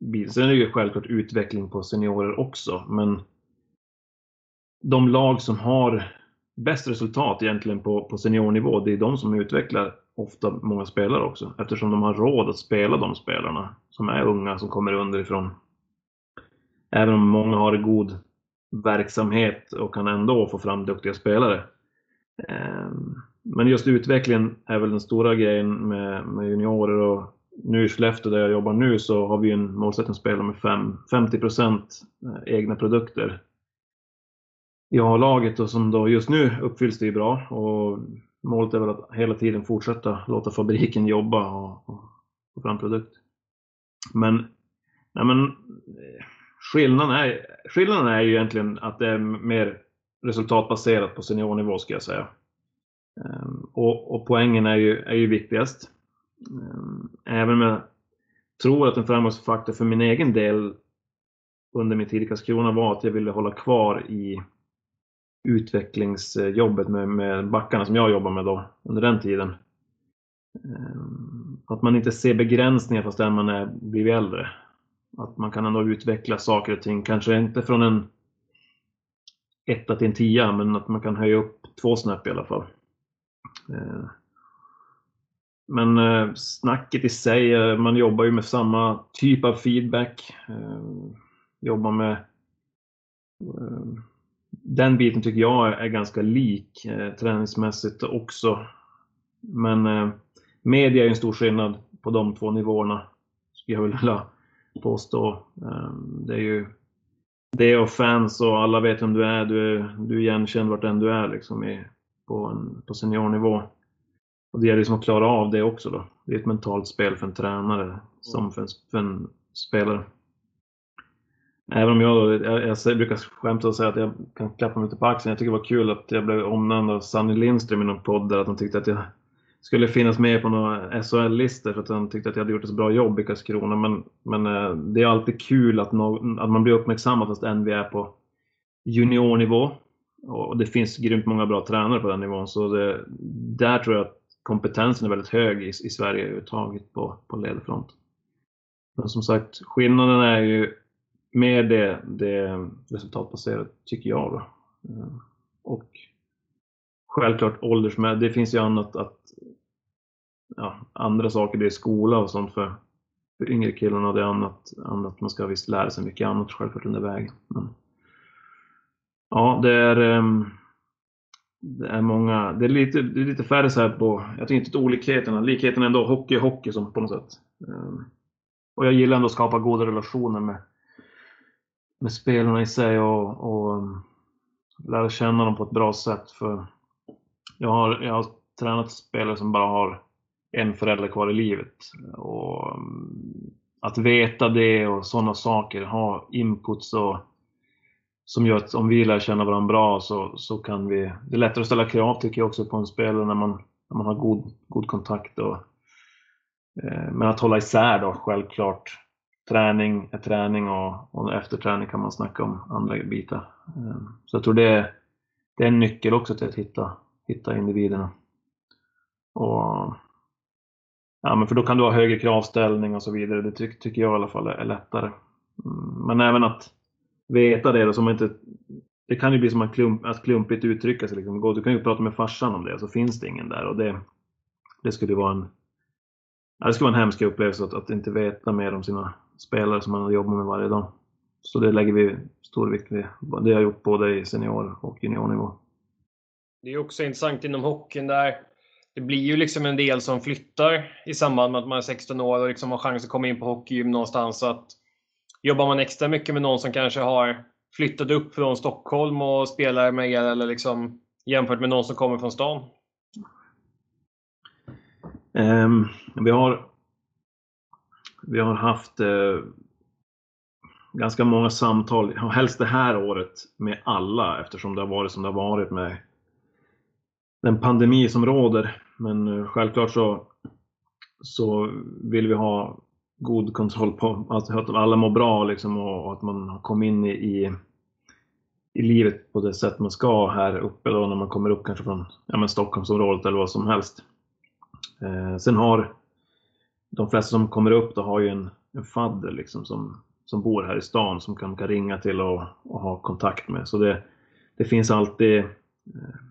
biten. Sen är det ju självklart utveckling på seniorer också, men de lag som har bäst resultat egentligen på, på seniornivå, det är de som utvecklar ofta många spelare också, eftersom de har råd att spela de spelarna som är unga, som kommer underifrån. Även om många har god verksamhet och kan ändå få fram duktiga spelare. Ehm, men just utvecklingen är väl den stora grejen med, med juniorer och nu i Skellefteå där jag jobbar nu så har vi en målsättning att spela med fem, 50% eh, egna produkter i A-laget och som då just nu uppfylls det ju bra och målet är väl att hela tiden fortsätta låta fabriken jobba och, och få fram produkt. Men, nej men skillnaden, är, skillnaden är ju egentligen att det är mer resultatbaserat på seniornivå ska jag säga. Ehm, och, och poängen är ju, är ju viktigast. Ehm, även om jag tror att en framgångsfaktor för min egen del under min tid i Karlskrona var att jag ville hålla kvar i utvecklingsjobbet med, med backarna som jag jobbade med då under den tiden. Ehm, att man inte ser begränsningar fastän man är blivit äldre. Att man kan ändå utveckla saker och ting, kanske inte från en etta till en tia, men att man kan höja upp två snäpp i alla fall. Eh. Men eh, snacket i sig, eh, man jobbar ju med samma typ av feedback. Jobbar med den biten tycker jag är ganska lik träningsmässigt också. Men media är en stor skillnad på de två nivåerna, skulle jag vilja påstå. Det är ju det och fans och alla vet vem du är. Du är, du är igenkänd vart än du är liksom i, på, en, på seniornivå. Och det gäller liksom att klara av det också då. Det är ett mentalt spel för en tränare som för en, för en spelare. Även om jag då, jag, jag brukar skämta och säga att jag kan klappa mig lite på axeln. Jag tycker det var kul att jag blev omnämnd av Sanny Lindström i någon podd där att han tyckte att jag skulle finnas med på några SHL-listor för att han tyckte att jag hade gjort ett så bra jobb i Karlskrona. Men, men eh, det är alltid kul att, no, att man blir uppmärksammad fast än vi är på juniornivå. Och det finns grymt många bra tränare på den nivån så det, där tror jag att kompetensen är väldigt hög i, i Sverige överhuvudtaget på, på ledarfront. Men som sagt, skillnaden är ju mer det, det resultatbaserade, tycker jag. Då. Eh, och självklart åldersmässigt, det finns ju annat att ja, andra saker, det är skola och sånt för, för yngre killarna. Det är annat, annat, man ska visst lära sig mycket annat självklart under vägen. Men, ja, det är, ehm, det är många, det är lite, det är lite färre så här på, jag tycker inte på olikheterna, likheterna ändå hockey är hockey som på något sätt. Ehm, och jag gillar ändå att skapa goda relationer med, med spelarna i sig och, och ehm, lära känna dem på ett bra sätt. För jag har, jag har tränat spelare som bara har en förälder kvar i livet. Och mm, att veta det och sådana saker, ha inputs och, som gör att om vi lär känna varandra bra så, så kan vi... Det är lättare att ställa krav tycker jag också på en spelare när man, när man har god, god kontakt. Och, eh, men att hålla isär då självklart. Träning är träning och, och efter träning kan man snacka om andra bitar. Eh, så jag tror det, det är en nyckel också till att hitta, hitta individerna. Och Ja, men för då kan du ha högre kravställning och så vidare. Det ty tycker jag i alla fall är, lättare. Mm, men även att veta det då, så man inte... Det kan ju bli som att, klump, att klumpigt uttrycka sig. Liksom. Du kan ju prata med farsan om det, så finns det ingen där. Och det, det skulle vara en... Ja, det skulle vara en hemsk upplevelse att, att inte veta mer om sina spelare som man jobbar med varje dag. Så det lägger vi stor vikt vid. Det har jag gjort både i senior och juniornivå. Det är också intressant inom hockeyn där det blir ju liksom en del som flyttar i samband med att man är 16 år och liksom har chans att komma in på hockeygym någonstans. Så att jobbar man extra mycket med någon som kanske har flyttat upp från Stockholm och spelar med er eller liksom jämfört med någon som kommer från stan? Um, vi, har, vi har haft uh, ganska många samtal, helst det här året, med alla eftersom det har varit som det har varit med den pandemi som råder. Men eh, självklart så, så vill vi ha god kontroll på alltså att alla mår bra liksom och, att man har kommit in i, i, i, livet på det sätt man ska här uppe då när man kommer upp kanske från ja, men Stockholmsområdet eller vad som helst. Eh, sen har de flesta som kommer upp då har ju en, en fadder liksom som, som bor här i stan som kan, kan ringa till och, och ha kontakt med. Så det, det finns alltid eh,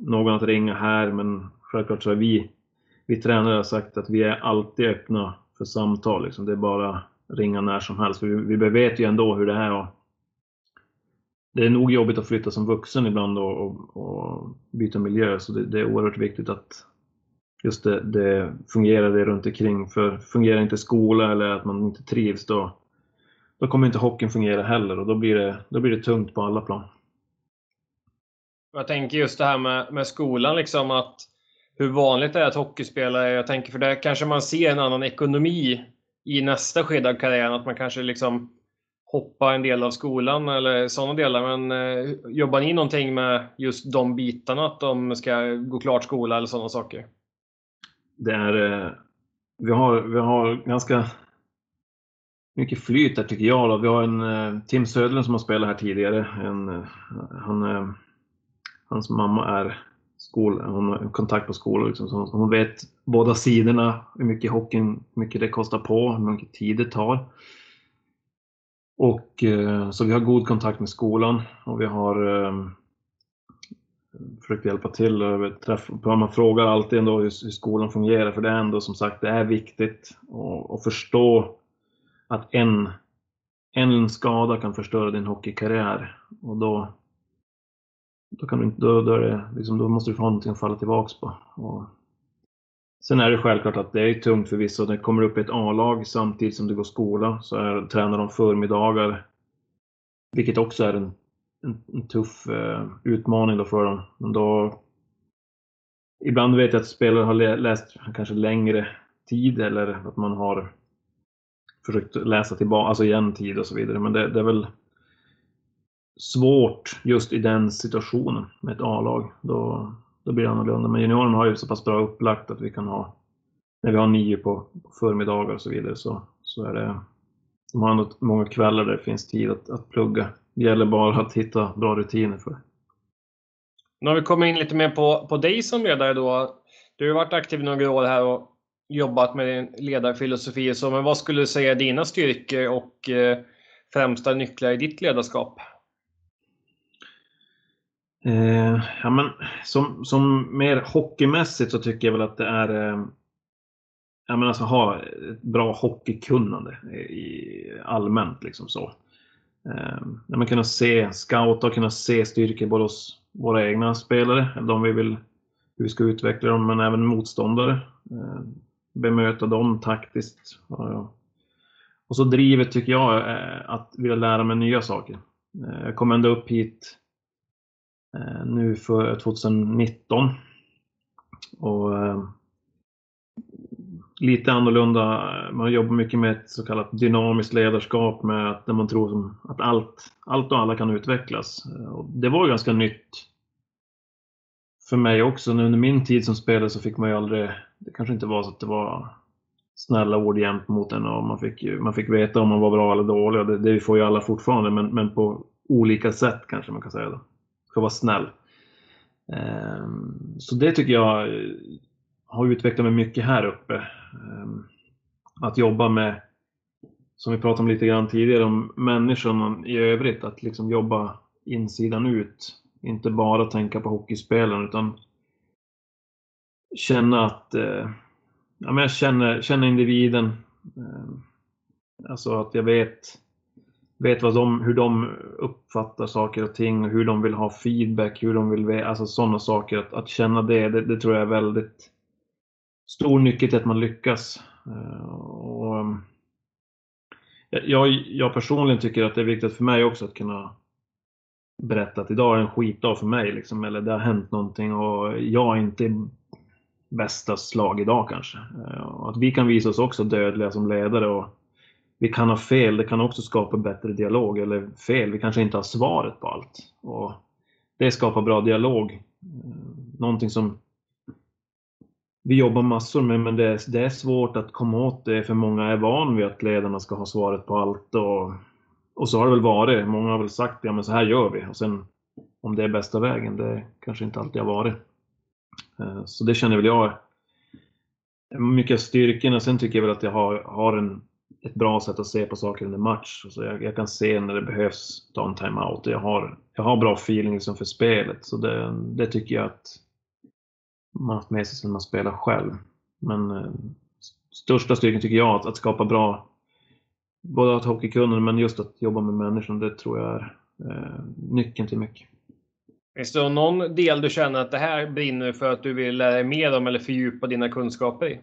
någon att ringa här, men självklart så är vi, vi tränare har sagt att vi är alltid öppna för samtal. Liksom. Det är bara ringa när som helst. Vi, vi vet ju ändå hur det är. Och det är nog jobbigt att flytta som vuxen ibland och, och, och byta miljö, så det, det, är oerhört viktigt att just det, det fungerar det runt omkring. För fungerar inte skola eller att man inte trivs, då, då kommer inte hockeyn fungera heller och då blir det, då blir det tungt på alla plan. Jag tänker just det här med, med skolan, liksom att hur vanligt det är att hockeyspelare, jag tänker för det kanske man ser en annan ekonomi i nästa skede av karriären, att man kanske liksom hoppar en del av skolan eller sådana delar. Men eh, jobbar ni någonting med just de bitarna, att de ska gå klart skola eller sådana saker? Det är, eh, vi, har, vi har ganska mycket flyt där tycker jag. Då. Vi har en eh, Tim Söderlund som har spelat här tidigare. En, eh, han eh, Hans mamma är skol, hon har kontakt på skolor. Liksom, så hon vet båda sidorna, hur mycket hockeyn, hur mycket det kostar på, hur mycket tid det tar. Och, eh, så vi har god kontakt med skolan och vi har eh, försökt hjälpa till. Man frågar alltid ändå hur, hur, skolan fungerar för det är ändå som sagt det är viktigt att förstå att en, en skada kan förstöra din hockeykarriär. Och då, då, kan du, då, då, är det, liksom, då måste du få någonting att falla tillbaks på. Och sen är det självklart att det är tungt för vissa. Det kommer upp ett A-lag samtidigt som du går skola så är, tränar de förmiddagar. Vilket också är en, en, en tuff eh, utmaning då för dem. Men då, ibland vet jag att spelare har läst kanske längre tid eller att man har försökt läsa tillbaka, alltså igen tid och så vidare. Men det, det är väl svårt just i den situationen med ett A-lag. Då, då blir det annorlunda. Men juniorerna har ju så pass bra upplagt att vi kan ha, när vi har nio på, på förmiddagar och så vidare, så, så är det, de har ändå många kvällar där det finns tid att, att plugga. Det gäller bara att hitta bra rutiner för Nu har vi kommit in lite mer på, på dig som ledare då. Du har varit aktiv några år här och jobbat med din ledarfilosofi. Så, men vad skulle du säga är dina styrkor och eh, främsta nycklar i ditt ledarskap? Eh, ja, men som, som mer hockeymässigt så tycker jag väl att det är eh, ja, men alltså ha ett bra hockeykunnande i, allmänt. Liksom så. Eh, ja, men kunna se, scouta och kunna se styrkor både hos våra egna spelare, eller de vi vill hur vi ska utveckla dem, men även motståndare. Eh, bemöta dem taktiskt. Och så drivet tycker jag eh, att vilja lära mig nya saker. Eh, jag kom ändå upp hit Eh, nu för 2019. Och eh, lite annorlunda. Man jobbar mycket med ett så kallat dynamiskt ledarskap med att man tror att allt, allt och alla kan utvecklas. Eh, och det var ganska nytt för mig också. Under min tid som spelare så fick man ju aldrig, det kanske inte var så att det var snälla ord jämt mot en och man fick, man fick veta om man var bra eller dålig. Och det, det får ju alla fortfarande, men, men på olika sätt kanske man kan säga. Då. Ska vara snäll. Ehm, så det tycker jag eh, har utvecklat mig mycket här uppe. Ehm, att jobba med, som vi pratade om lite grann tidigare, om människan i övrigt. Att liksom jobba insidan ut. Inte bara tänka på hockeyspelen utan känna att eh, ja, men jag känner, känner individen. Ehm, alltså att jag vet, vet vad de, hur de uppfattar saker och ting, hur de vill ha feedback, hur de vill, alltså sådana saker. Att, att känna det, det, det, tror jag är väldigt stor nyckel till att man lyckas. Eh, och, ehm, jag, jag personligen tycker att det är viktigt för mig också att kunna berätta att idag är en skitdag för mig. Liksom, eller det har hänt någonting och jag är inte i bästa slag idag kanske. Eh, att vi kan visa oss också dödliga som ledare och vi kan ha fel. Det kan också skapa bättre dialog. Eller fel, vi kanske inte har svaret på allt. Och det skapar bra dialog. Någonting som vi jobbar massor med, men det är, det är svårt att komma åt det för många är van vid att ledarna ska ha svaret på allt. Och och så har det väl varit. Många har väl sagt ja men så här gör vi. Och sen om det är bästa vägen, det kanske inte alltid har varit. Eh, så det känner väl jag mycket av styrkorna. Sen tycker jag väl att jag har, har en, ett bra sätt att se på saker under match. Så jag, jag kan se när det behövs ta en timeout. Jag har, jag har bra feeling liksom för spelet. Så det, det tycker jag att man har haft med sig sen man spelar själv. Men eh, största styrkan tycker jag att, att skapa bra både att hockeykunnande men just att jobba med människan, det tror jag är eh, nyckeln till mycket. Finns det någon del du känner att det här brinner för att du vill lära dig mer om eller fördjupa dina kunskaper i?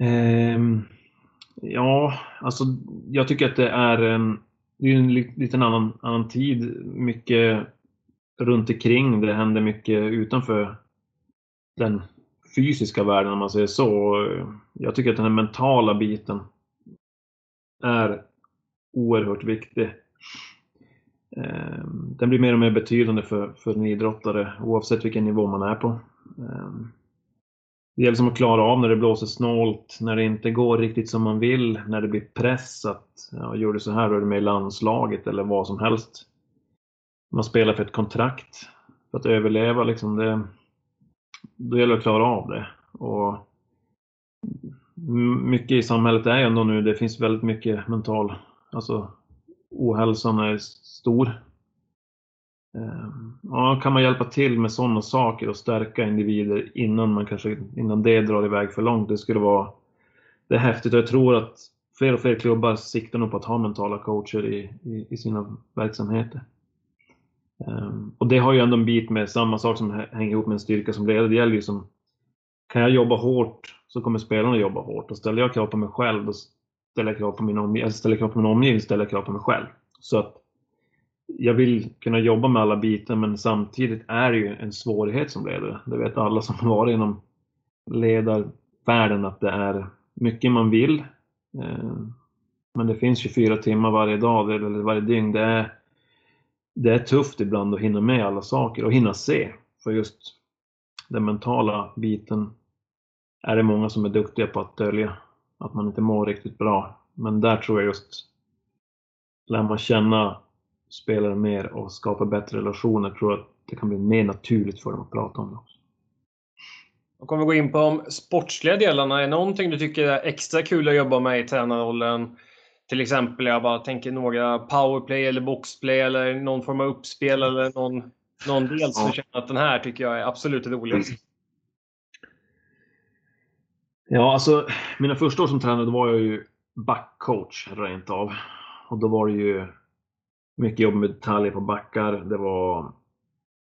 Eh, ja, alltså jag tycker att det är en, det är en liten annan, annan tid. Mycket runt omkring. Det händer mycket utanför den fysiska världen om man säger så. Jag tycker att den här mentala biten är oerhört viktig. Ehm, den blir mer och mer betydande för, för en idrottare oavsett vilken nivå man är på. Ehm, det gäller som att klara av när det blåser snålt, när det inte går riktigt som man vill, när det blir press att ja, gör du så här då är du med i landslaget eller vad som helst. Man spelar för ett kontrakt för att överleva. Liksom det, då gäller det att klara av det. Och mycket i samhället är ändå nu, det finns väldigt mycket mental, alltså ohälsan är stor. Ehm, ja, kan man hjälpa till med sådana saker och stärka individer innan man kanske, innan det drar iväg för långt, det skulle vara, det är häftigt jag tror att fler och fler klubbar siktar nog på att ha mentala coacher i, i, i sina verksamheter. Um, och det har ju ändå en bit med samma sak som hänger ihop med en styrka som ledare. Det gäller ju som, kan jag jobba hårt så kommer spelarna jobba hårt. Och ställer jag krav på mig själv, då ställer jag krav på min, omgivning, ställer krav på min omgivning, ställer jag krav på mig själv. Så att jag vill kunna jobba med alla bitar men samtidigt är det ju en svårighet som ledare. Det vet alla som har varit inom ledarvärlden att det är mycket man vill. Eh, men det finns 24 timmar varje dag eller varje dygn. Det är det är tufft ibland att hinna med alla saker och hinna se. För just den mentala biten är det många som är duktiga på att dölja. Att man inte mår riktigt bra. Men där tror jag just, lär man känna spelare mer och skapa bättre relationer, tror jag att det kan bli mer naturligt för dem att prata om det också. Då kommer vi gå in på de sportsliga delarna. Är det någonting du tycker är extra kul att jobba med i tränarrollen? till exempel, jag bara tänker några powerplay eller boxplay eller någon form av uppspel eller någon, någon del som ja. känner att den här tycker jag är absolut roligast. Ja, alltså mina första år som tränare då var jag ju backcoach rent av. Och då var det ju mycket jobb med detaljer på backar. Det var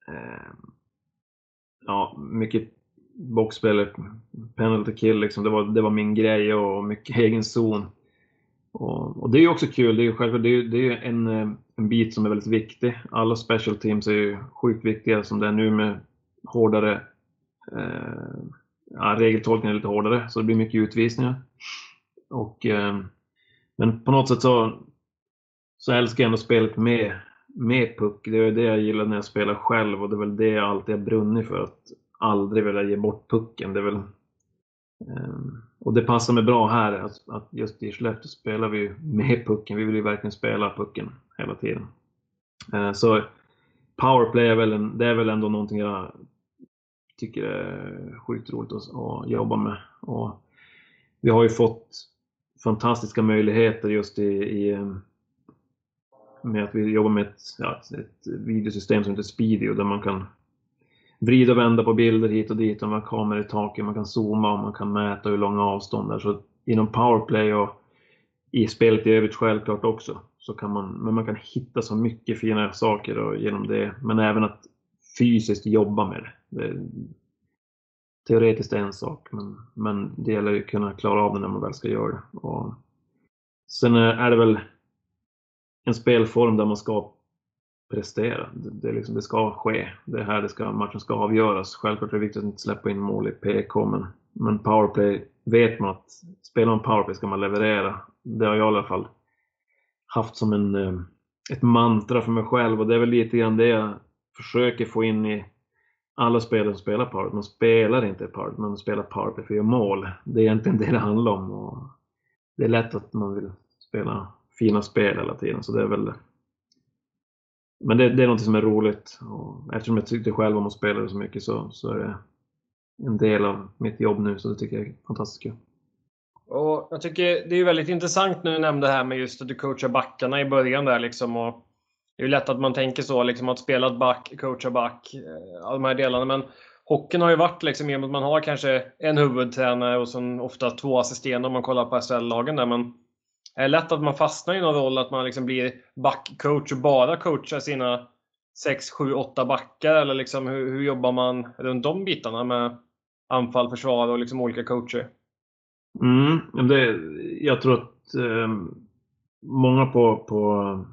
eh, ja, mycket boxspel, penalty kill liksom. Det var, det var min grej och mycket egen zon. Och, och, det är ju också kul. Det är ju självklart det är, det är en, eh, en bit som är väldigt viktig. Alla special teams är ju sjukt viktiga som det är nu med hårdare eh, ja, regeltolkningen är lite hårdare så det blir mycket utvisningar. Och, eh, men på något sätt så, så älskar jag ändå spelet med, med puck. Det är det jag gillar när jag spelar själv och det är väl det jag alltid har brunnit för. Att aldrig vilja ge bort pucken. Det är väl, ehm, och det passar mig bra här att, att just i Skellefteå spelar vi med pucken. Vi vill ju verkligen spela pucken hela tiden. Eh, så powerplay är väl, en, det är väl ändå någonting jag tycker är sjukt roligt att, att jobba med. Och vi har ju fått fantastiska möjligheter just i, i ehm, med att vi jobbar med ett, ja, ett videosystem som heter Speedio där man kan vrida och vända på bilder hit och dit och man har kameror i taket, man kan zooma och man kan mäta hur långa avstånd det är. Så inom powerplay och i spelet i övrigt självklart också. Så kan man, men man kan hitta så mycket fina saker och genom det. Men även att fysiskt jobba med det. det teoretiskt är en sak, men, men det gäller ju att kunna klara av det när man väl ska göra det. Och sen är det väl en spelform där man ska prestera. Det, det, liksom, det, ska ske. Det är här det ska, matchen ska avgöras. Självklart är det viktigt att inte släppa in mål i PK, men, men powerplay vet man att spelar man powerplay ska man leverera. Det har jag i alla fall haft som en, eh, ett mantra för mig själv och det är väl lite grann det jag försöker få in i alla spelare som spelar powerplay. Man spelar inte powerplay, man spelar powerplay för att göra mål. Det är egentligen det det handlar om. Och det är lätt att man vill spela fina spel hela tiden, så det är väl men det, det, är något som är roligt. Och eftersom jag tyckte själv om att spela det så mycket så, så är det en del av mitt jobb nu, så det tycker jag är fantastiskt kul. Och jag tycker det är väldigt intressant nu du nämnde det här med just att du coachar backarna i början där liksom. Och det är lätt att man tänker så, liksom att spela back, coacha back, eh, alla de här delarna. Men hockeyn har ju varit liksom, i och med att man har kanske en huvudtränare och sen ofta två assisterande om man kollar på SHL-lagen där. Men är det lätt att man fastnar i någon roll, att man liksom blir backcoach och bara coachar sina 6, 7, 8 backar? Eller liksom, hur, hur jobbar man runt de bitarna med anfall, försvar och liksom olika coacher? Mm, det, jag tror att eh, många på, på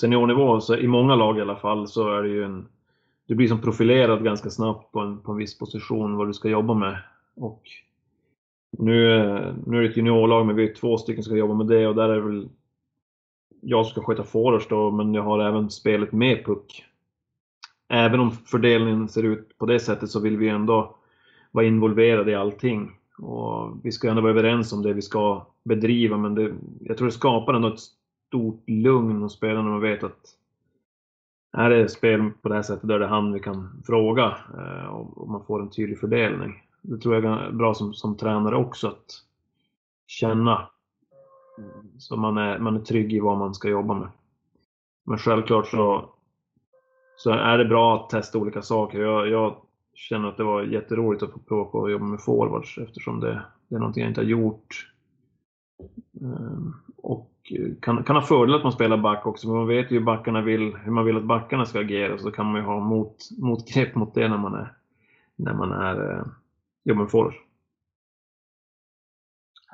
seniornivå, så i många lag i alla fall, så är det ju en... Du blir som profilerad ganska snabbt på en, på en viss position, vad du ska jobba med. Och nu, nu är det ett juniorlag, men vi är två stycken som ska jobba med det och där är det väl jag som ska sköta forwards då, men jag har även spelet med puck. Även om fördelningen ser ut på det sättet så vill vi ändå vara involverade i allting. Och vi ska ändå vara överens om det vi ska bedriva, men det, jag tror det skapar ändå ett stort lugn hos spelarna när man vet att är det spel på det här sättet, då är det han vi kan fråga eh, och man får en tydlig fördelning det tror jag är bra som, som tränare också att känna. Så man är, man är trygg i vad man ska jobba med. Men självklart så, så är det bra att testa olika saker. Jag, jag känner att det var jätteroligt att få prova på att jobba med forwards eftersom det, det är någonting jag inte har gjort. Ehm, och kan, kan ha fördel att man spelar back också, för man vet ju hur backarna vill, hur man vill att backarna ska agera, så kan man ju ha mot, motgrepp mot det när man är, när man är eh, Ja, men får.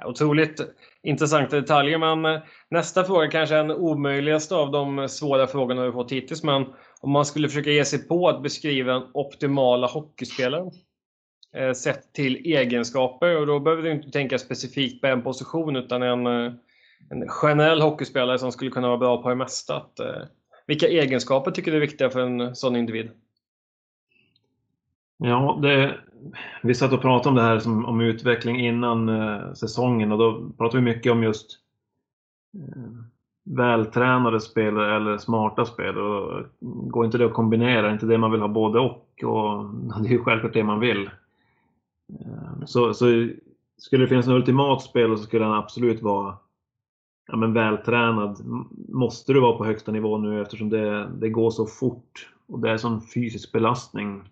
Otroligt intressanta detaljer, men eh, nästa fråga kanske är den omöjligaste av de svåra frågorna vi fått hittills. Men om man skulle försöka ge sig på att beskriva en optimala hockeyspelare eh, sett till egenskaper, och då behöver du inte tänka specifikt på en position utan en, eh, en generell hockeyspelare som skulle kunna vara bra på det mesta. Att, vilka egenskaper tycker du är viktiga för en sån individ? Ja, det, vi satt och pratade om det här som, om utveckling innan eh, säsongen och då pratade vi mycket om just eh, vältränade spelare eller smarta spelare. Och går inte det att kombinera? inte det man vill ha både och? och det är ju självklart det man vill. Eh, så, så skulle det finnas en ultimat spelare så skulle han absolut vara ja, men vältränad måste du vara på högsta nivå nu eftersom det, det går så fort och det är sån fysisk belastning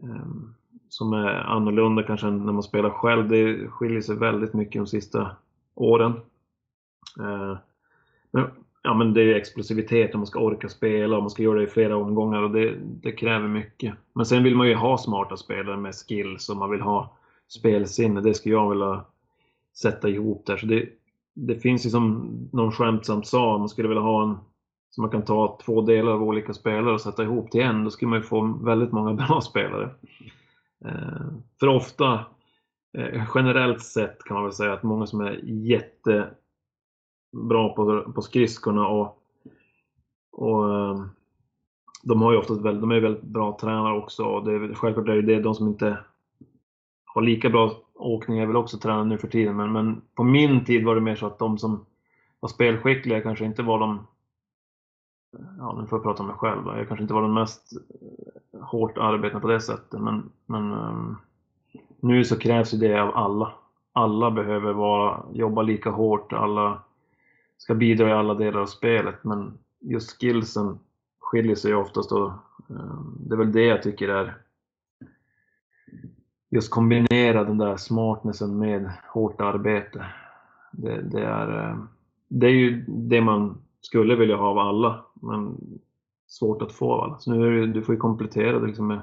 um, som är annorlunda kanske än när man spelar själv. Det skiljer sig väldigt mycket de sista åren. Eh, men, ja, men det är explosivitet om man ska orka spela och man ska göra det i flera omgångar och det, det kräver mycket. Men sen vill man ju ha smarta spelare med skills och man vill ha spelsinne. Det skulle jag vilja sätta ihop där. Så det, det finns ju som någon skämtsamt sa, man skulle vilja ha en så man kan ta två delar av olika spelare och sätta ihop till en. Då skulle man ju få väldigt många bra spelare. Eh, för ofta, eh, generellt sett kan man väl säga att många som är jättebra på, på skridskorna och, och ehm, de har ju oftast väldigt, de är väldigt bra tränare också. Och det är, självklart är det det de som inte har lika bra åkning är väl också tränare nu för tiden. Men, men på min tid var det mer så att de som var spelskickliga kanske inte var de Ja, nu får jag prata om mig själv. Jag kanske inte var den mest hårt arbetande på det sättet. Men, men ehm, nu så krävs ju det av alla. Alla behöver vara, jobba lika hårt. Alla ska bidra i alla delar av spelet. Men just skillsen skiljer sig oftast. Och, ehm, det är väl det jag tycker är just kombinera den där smartnessen med hårt arbete. Det, det, är, ehm, det är ju det man skulle vilja ha av alla, men svårt att få av. Så nu är det, du får ju komplettera det liksom med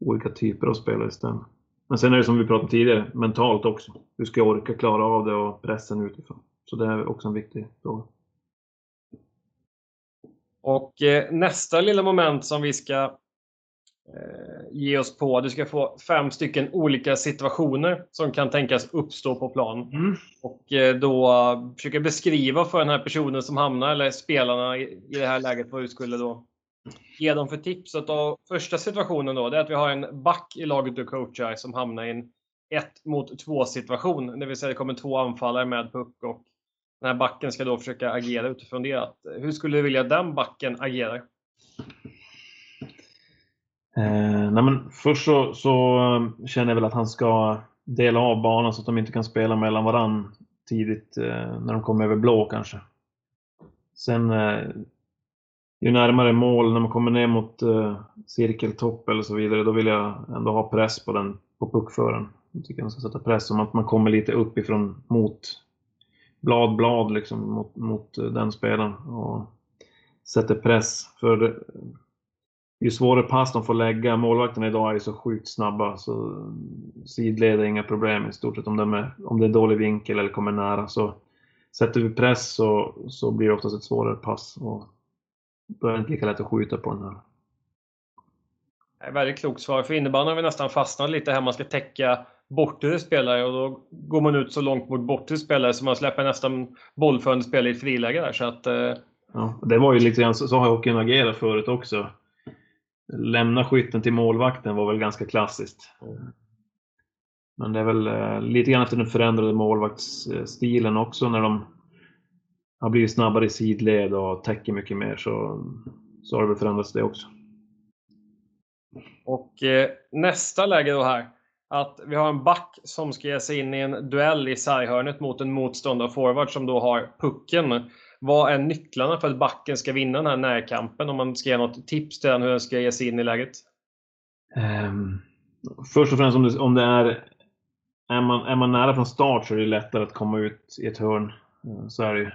olika typer av spelare istället. Men sen är det som vi pratade om tidigare, mentalt också. Du ska orka klara av det och pressen utifrån. Så det är också en viktig fråga. Och eh, nästa lilla moment som vi ska ge oss på. Du ska få fem stycken olika situationer som kan tänkas uppstå på plan. Mm. Och eh, då försöka beskriva för den här personen som hamnar, eller spelarna i det här läget, vad du skulle då ge dem för tips. Så då, första situationen då, det är att vi har en back i laget du coachar som hamnar i en ett mot två situation. Det vill säga det kommer två anfallare med puck och den här backen ska då försöka agera utifrån det. Hur skulle du vilja att den backen agerar? Eh, nej men först så, så, eh, känner jag väl att han ska dela av banan så att de inte kan spela mellan varann tidigt eh, när de kommer över blå kanske. Sen eh, ju närmare mål, när man kommer ner mot eh, cirkeltopp eller så vidare, då vill jag ändå ha press på den, på puckföraren. Jag tycker man ska sätta press om att man kommer lite uppifrån mot blad, blad liksom mot, mot eh, den spelaren och sätter press. För ju svårare pass de får lägga, målvakterna idag är ju så sjukt snabba så sidled är inga problem i stort sett om, de är, om det är dålig vinkel eller kommer nära. Så sätter vi press så, så blir det oftast ett svårare pass och då är det inte lika lätt att skjuta på den här. Väldigt klokt svar. För innebandyn har vi nästan fastnat lite här. Man ska täcka bortre spelare och då går man ut så långt mot bortre spelare så man släpper nästan bollförande spelare i ett friläge där. Så att, eh... ja, det var ju lite grann så, så har hockeyn agerat förut också lämna skytten till målvakten var väl ganska klassiskt. Men det är väl eh, lite grann efter den förändrade målvaktsstilen också när de har blivit snabbare i sidled och täcker mycket mer så, så har det väl förändrats det också. Och eh, nästa läge då här. Att vi har en back som ska ge sig in i en duell i sarghörnet mot en motståndare forward som då har pucken. Vad är nycklarna för att backen ska vinna den här närkampen? Om man ska ge något tips till den hur den ska ge sig in i läget? Um, först och främst om det, om det är är man, är man nära från start så är det lättare att komma ut i ett hörn. Eh, så är det ju.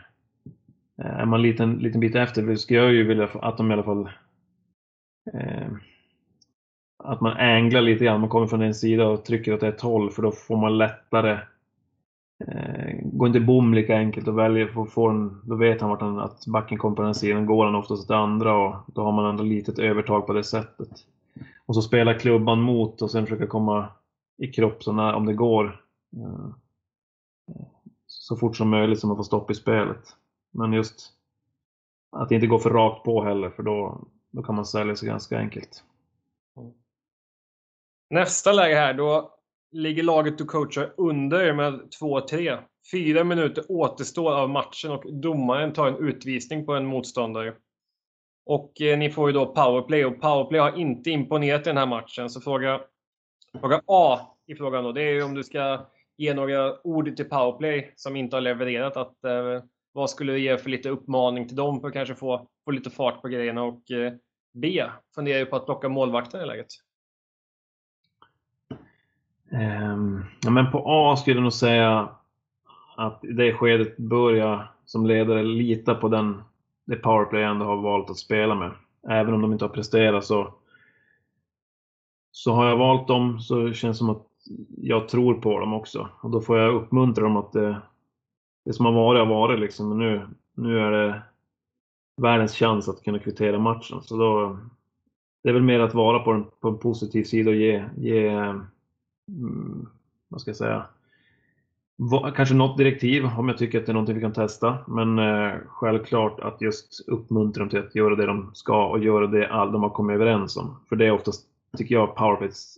Eh, är man en liten, liten bit efter så skulle jag ju vilja att de i alla fall eh, att man änglar lite grann. Man kommer från en sida och trycker åt ett håll för då får man lättare Eh, går inte bom lika enkelt och väljer för få en, då vet han vart han, att backen kommer på den sidan, går han oftast åt andra och då har man ändå litet övertag på det sättet. Och så spelar klubban mot och sen försöka komma i kropp så när, om det går. Eh, så fort som möjligt så man får stopp i spelet. Men just att inte gå för rakt på heller för då, då kan man sälja sig ganska enkelt. Nästa läge här, då ligger laget du coachar under med 2-3. Fyra minuter återstår av matchen och domaren tar en utvisning på en motståndare. Och eh, ni får ju då powerplay och powerplay har inte imponerat i den här matchen. Så fråga, fråga A i frågan då, det är ju om du ska ge några ord till powerplay som inte har levererat. Att, eh, vad skulle du ge för lite uppmaning till dem för att kanske få, få lite fart på grejerna? Och eh, B, funderar ju på att plocka målvakten i läget. Ehm, ja, men på A skulle jag nog säga att i det skedet börja som ledare lita på den, det powerplay jag ändå har valt att spela med. Även om de inte har presterat så, så har jag valt dem så känns det som att jag tror på dem också. Och då får jag uppmuntra dem att det, det som har varit har varit liksom. Men nu, nu är det världens chans att kunna kvittera matchen. Så då, det är väl mer att vara på en, på en positiv sida och ge, ge Mm, vad ska jag säga, kanske något direktiv om jag tycker att det är någonting vi kan testa. Men eh, självklart att just uppmuntra dem till att göra det de ska och göra det all de har kommit överens om. För det är oftast, tycker jag, powerplays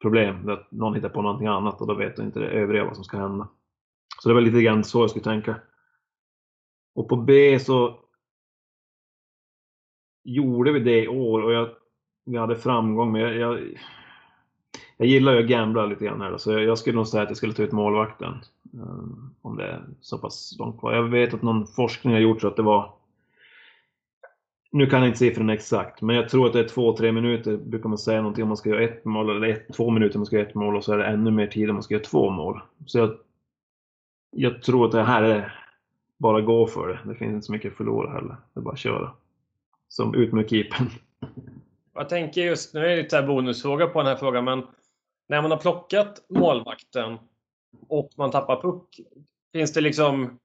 problem. Att någon hittar på någonting annat och då vet inte det övriga vad som ska hända. Så det var lite grann så jag skulle tänka. Och på B så gjorde vi det i år och jag, vi hade framgång. Men jag, jag, jag gillar ju att gambla lite grann här då, så jag, jag skulle nog säga att jag skulle ta ut målvakten. Um, om det är så pass långt kvar. Jag vet att någon forskning har gjort så att det var nu kan jag inte siffrorna exakt, men jag tror att det är två, tre minuter brukar man säga någonting om man ska göra ett mål, eller ett, två minuter om man ska göra ett mål och så är det ännu mer tid om man ska göra två mål. Så jag, jag tror att det här är bara gå för det. Det finns inte så mycket att förlora heller. Det är bara att köra. Som ut med keepern. Jag tänker just, nu är det lite bonusfråga på den här frågan, men när man har plockat målvakten och man tappar puck, finns det liksom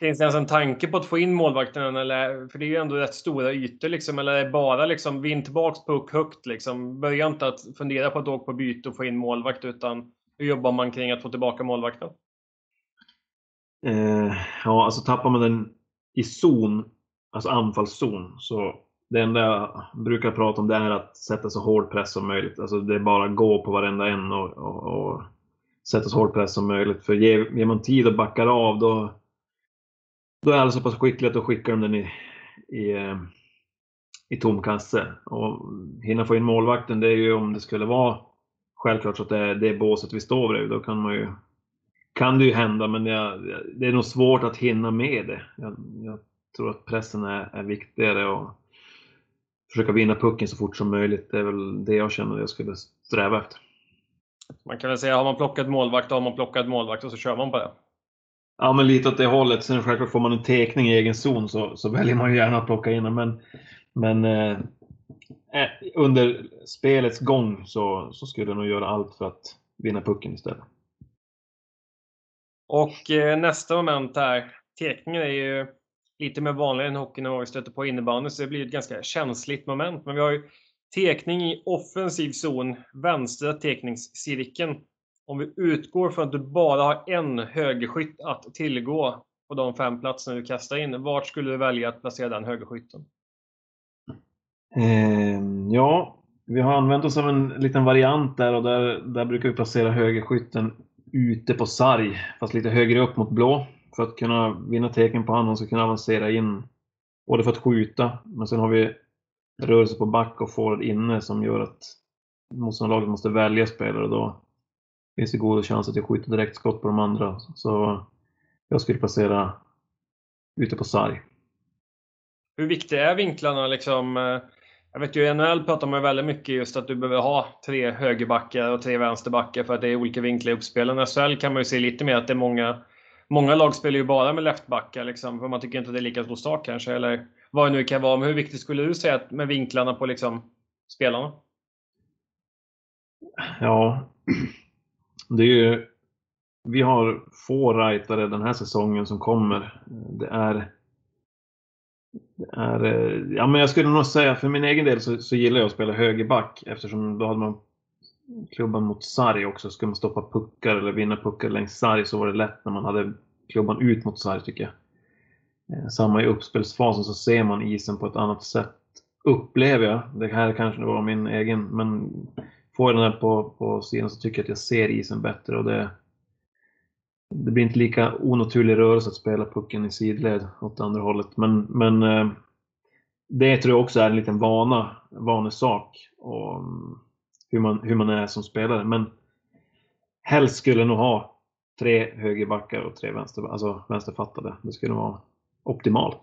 Finns det ens en tanke på att få in målvakten? Eller, för det är ju ändå rätt stora ytor. Liksom, eller är det bara liksom, vinn tillbaks puck högt? Liksom. Börja inte att fundera på att åka på byte och få in målvakt. Utan hur jobbar man kring att få tillbaka målvakten? Eh, ja, alltså tappar man den i zon, alltså anfallszon, så det enda jag brukar prata om det är att sätta så hård press som möjligt. Alltså det är bara att gå på varenda en och, och, och sätta så hård press som möjligt. För ger, ger man tid och backar av då, då är alla så pass skickliga att då skickar de den i, i, eh, i tom kasse. Och hinna få in målvakten, det är ju om det skulle vara självklart så att det är det båset vi står bredvid. Då kan man ju kan det ju hända, men jag, det är nog svårt att hinna med det. Jag, jag tror att pressen är, är viktigare och försöka vinna pucken så fort som möjligt. Det är väl det jag känner att jag skulle sträva efter. Man kan väl säga, har man plockat målvakt, då har man plockat målvakt och så kör man på det. Ja, men lite åt det hållet. Sen självklart får man en tekning i egen zon så, så väljer man ju gärna att plocka in. Men, men eh, eh, under spelets gång så, så skulle jag nog göra allt för att vinna pucken istället. Och eh, nästa moment här. Tekningen är ju lite mer vanligare än hockey när vi stöter på innebandy, så det blir ett ganska känsligt moment. Men vi har ju tekning i offensiv zon, vänstra tekningscirkeln om vi utgår från att du bara har en högerskytt att tillgå på de fem platserna du kastar in, vart skulle du välja att placera den högerskytten? Eh, ja, vi har använt oss av en liten variant där och där, där brukar vi placera högerskytten ute på sarg, fast lite högre upp mot blå för att kunna vinna tecken på honom och kunna avancera in. Både för att skjuta, men sen har vi rörelse på back och forward inne som gör att motståndarlaget måste välja spelare då finns det goda chanser att jag skjuter direktskott på de andra. Så jag skulle placera ute på sarg. Hur viktiga är vinklarna liksom? Jag vet ju i NHL pratar man väldigt mycket just att du behöver ha tre högerbackar och tre vänsterbackar för att det är olika vinklar i uppspelen. I SHL kan man ju se lite mer att det är många Många lag spelar ju bara med leftbackar liksom, för man tycker inte att det är lika stor start kanske, eller vad det nu kan vara. Men hur viktigt skulle du säga med vinklarna på liksom spelarna? Ja, det är ju, vi har få rightare den här säsongen som kommer. Det är, det är ja men jag skulle nog säga för min egen del så, så gillar jag att spela högerback eftersom då hade man klubban mot sarg också. Ska man stoppa puckar eller vinna puckar längs sarg så var det lätt när man hade klubban ut mot sarg tycker jag. Eh, samma i uppspelsfasen så ser man isen på ett annat sätt. Upplever jag. Det här kanske var min egen, men får jag den här på, på sidan så tycker jag att jag ser isen bättre och det, det blir inte lika onaturlig rörelse att spela pucken i sidled åt andra hållet. Men, men eh, det tror jag också är en liten vana, vanesak. Och mm, hur man, hur man är som spelare. Men helst skulle jag nog ha tre högerbackar och tre vänster, alltså vänsterfattade. Det skulle vara optimalt.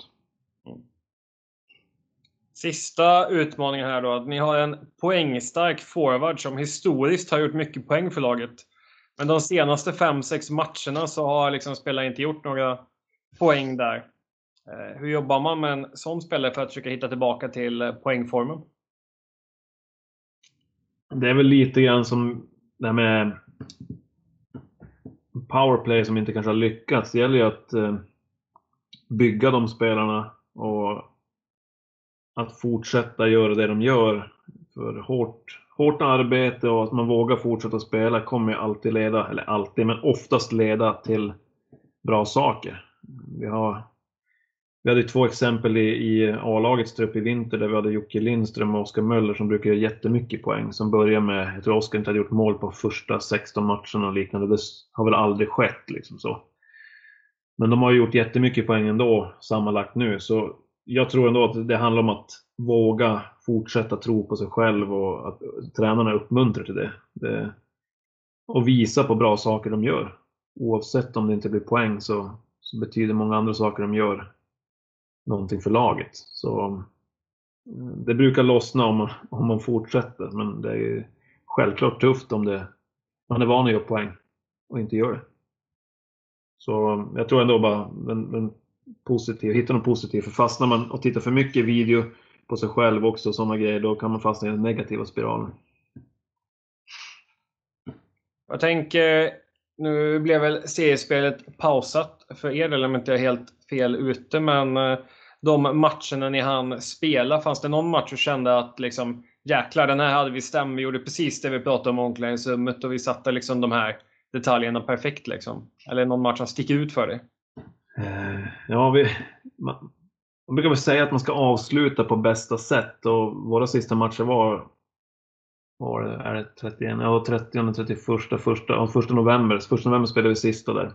Sista utmaningen här då. Att ni har en poängstark forward som historiskt har gjort mycket poäng för laget. Men de senaste 5-6 matcherna så har liksom spelare inte gjort några poäng där. Eh, hur jobbar man med en sån spelare för att försöka hitta tillbaka till eh, poängformen? Det är väl lite grann som det här med powerplay som inte kanske har lyckats. Det gäller ju att eh, bygga de spelarna och att fortsätta göra det de gör. För hårt, hårt arbete och att man vågar fortsätta spela kommer ju alltid leda, eller alltid, men oftast leda till bra saker. Vi, har, vi hade två exempel i, i A-lagets trupp i vinter där vi hade Jocke Lindström och Oskar Möller som brukar göra jättemycket poäng. Som börjar med, jag tror Oskar inte hade gjort mål på första 16 matcherna och liknande. Det har väl aldrig skett liksom så. Men de har gjort jättemycket poäng ändå sammanlagt nu. Så jag tror ändå att det handlar om att våga fortsätta tro på sig själv och att tränarna uppmuntrar till det. det och visa på bra saker de gör. Oavsett om det inte blir poäng så, så betyder många andra saker de gör någonting för laget. Så eh, det brukar lossna om, om man fortsätter, men det är självklart tufft om det, man är van att göra poäng och inte gör det. Så eh, jag tror ändå bara den, den positiv, hitta något positivt. För fastnar man och tittar för mycket video på sig själv också och sådana grejer, då kan man fastna i den negativa spiralen. Jag tänker, nu blev väl seriespelet pausat för er eller om inte jag är helt fel ute, men eh, de matcherna ni hann spela, fanns det någon match du kände att liksom jäklar, den här hade vi stämt, vi gjorde precis det vi pratade om i omklädningsrummet och vi satte liksom de här detaljerna perfekt liksom? Eller någon match som sticker ut för dig? Eh, ja, vi, man, man brukar väl säga att man ska avsluta på bästa sätt och våra sista matcher var var det, är det 31, ja 30, 31, första, första, första november. Första november spelade vi sista där.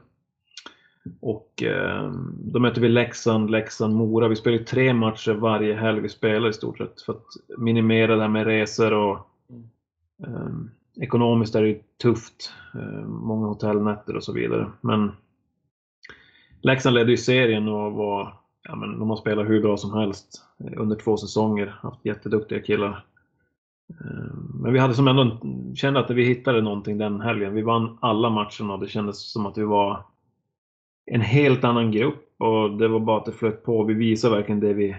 Och eh, då mötte vi Leksand, Leksand, Mora. Vi spelade tre matcher varje helg vi spelade i stort sett för att minimera det här med resor och eh, ekonomiskt är det tufft. Eh, många hotellnätter och så vidare. Men Leksand ledde ju serien och var, ja, men de har spelat hur bra som helst under två säsonger. Haft jätteduktiga killar. Eh, men vi hade som ändå kände att vi hittade någonting den helgen. Vi vann alla matcherna och det kändes som att vi var en helt annan grupp och det var bara att det flöt på. Vi visade verkligen det vi,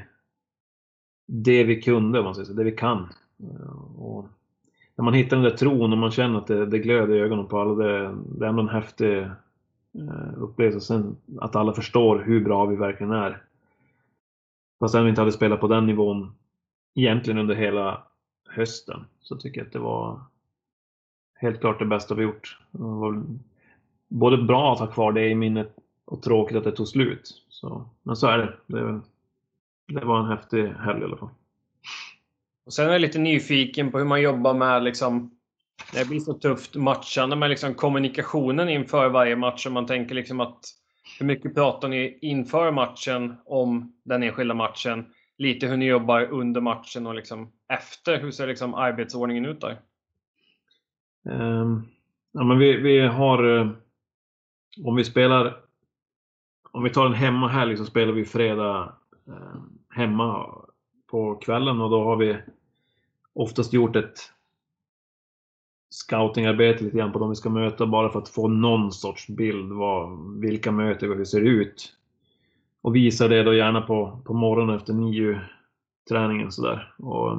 det vi kunde, om man säger så, det vi kan. Eh, och när man hittar den där tron och man känner att det, det glöder i ögonen på alla, det, det är ändå en häftig eh, upplevelse. Sen att alla förstår hur bra vi verkligen är. Fast vi inte hade spelat på den nivån egentligen under hela hösten så tycker jag att det var helt klart det bästa vi gjort. Både bra att ha kvar det i minnet och tråkigt att det tog slut. Så, men så är det. det. Det var en häftig helg i alla fall. Och sen är jag lite nyfiken på hur man jobbar med liksom, det blir så tufft matchande med liksom kommunikationen inför varje match. Om man tänker liksom att hur mycket pratar ni inför matchen om den enskilda matchen? Lite hur ni jobbar under matchen och liksom efter. Hur ser liksom arbetsordningen ut där? Um, ja, men vi, vi har, eh, om vi spelar, om vi tar en hemmahelg liksom så spelar vi fredag uh, hemma på kvällen och då har vi oftast gjort ett scoutingarbete lite grann på de vi ska möta bara för att få någon sorts bild vad, vilka möter vi, hur det ser ut. Och visar det då gärna på, på morgonen efter nio träningen sådär. Och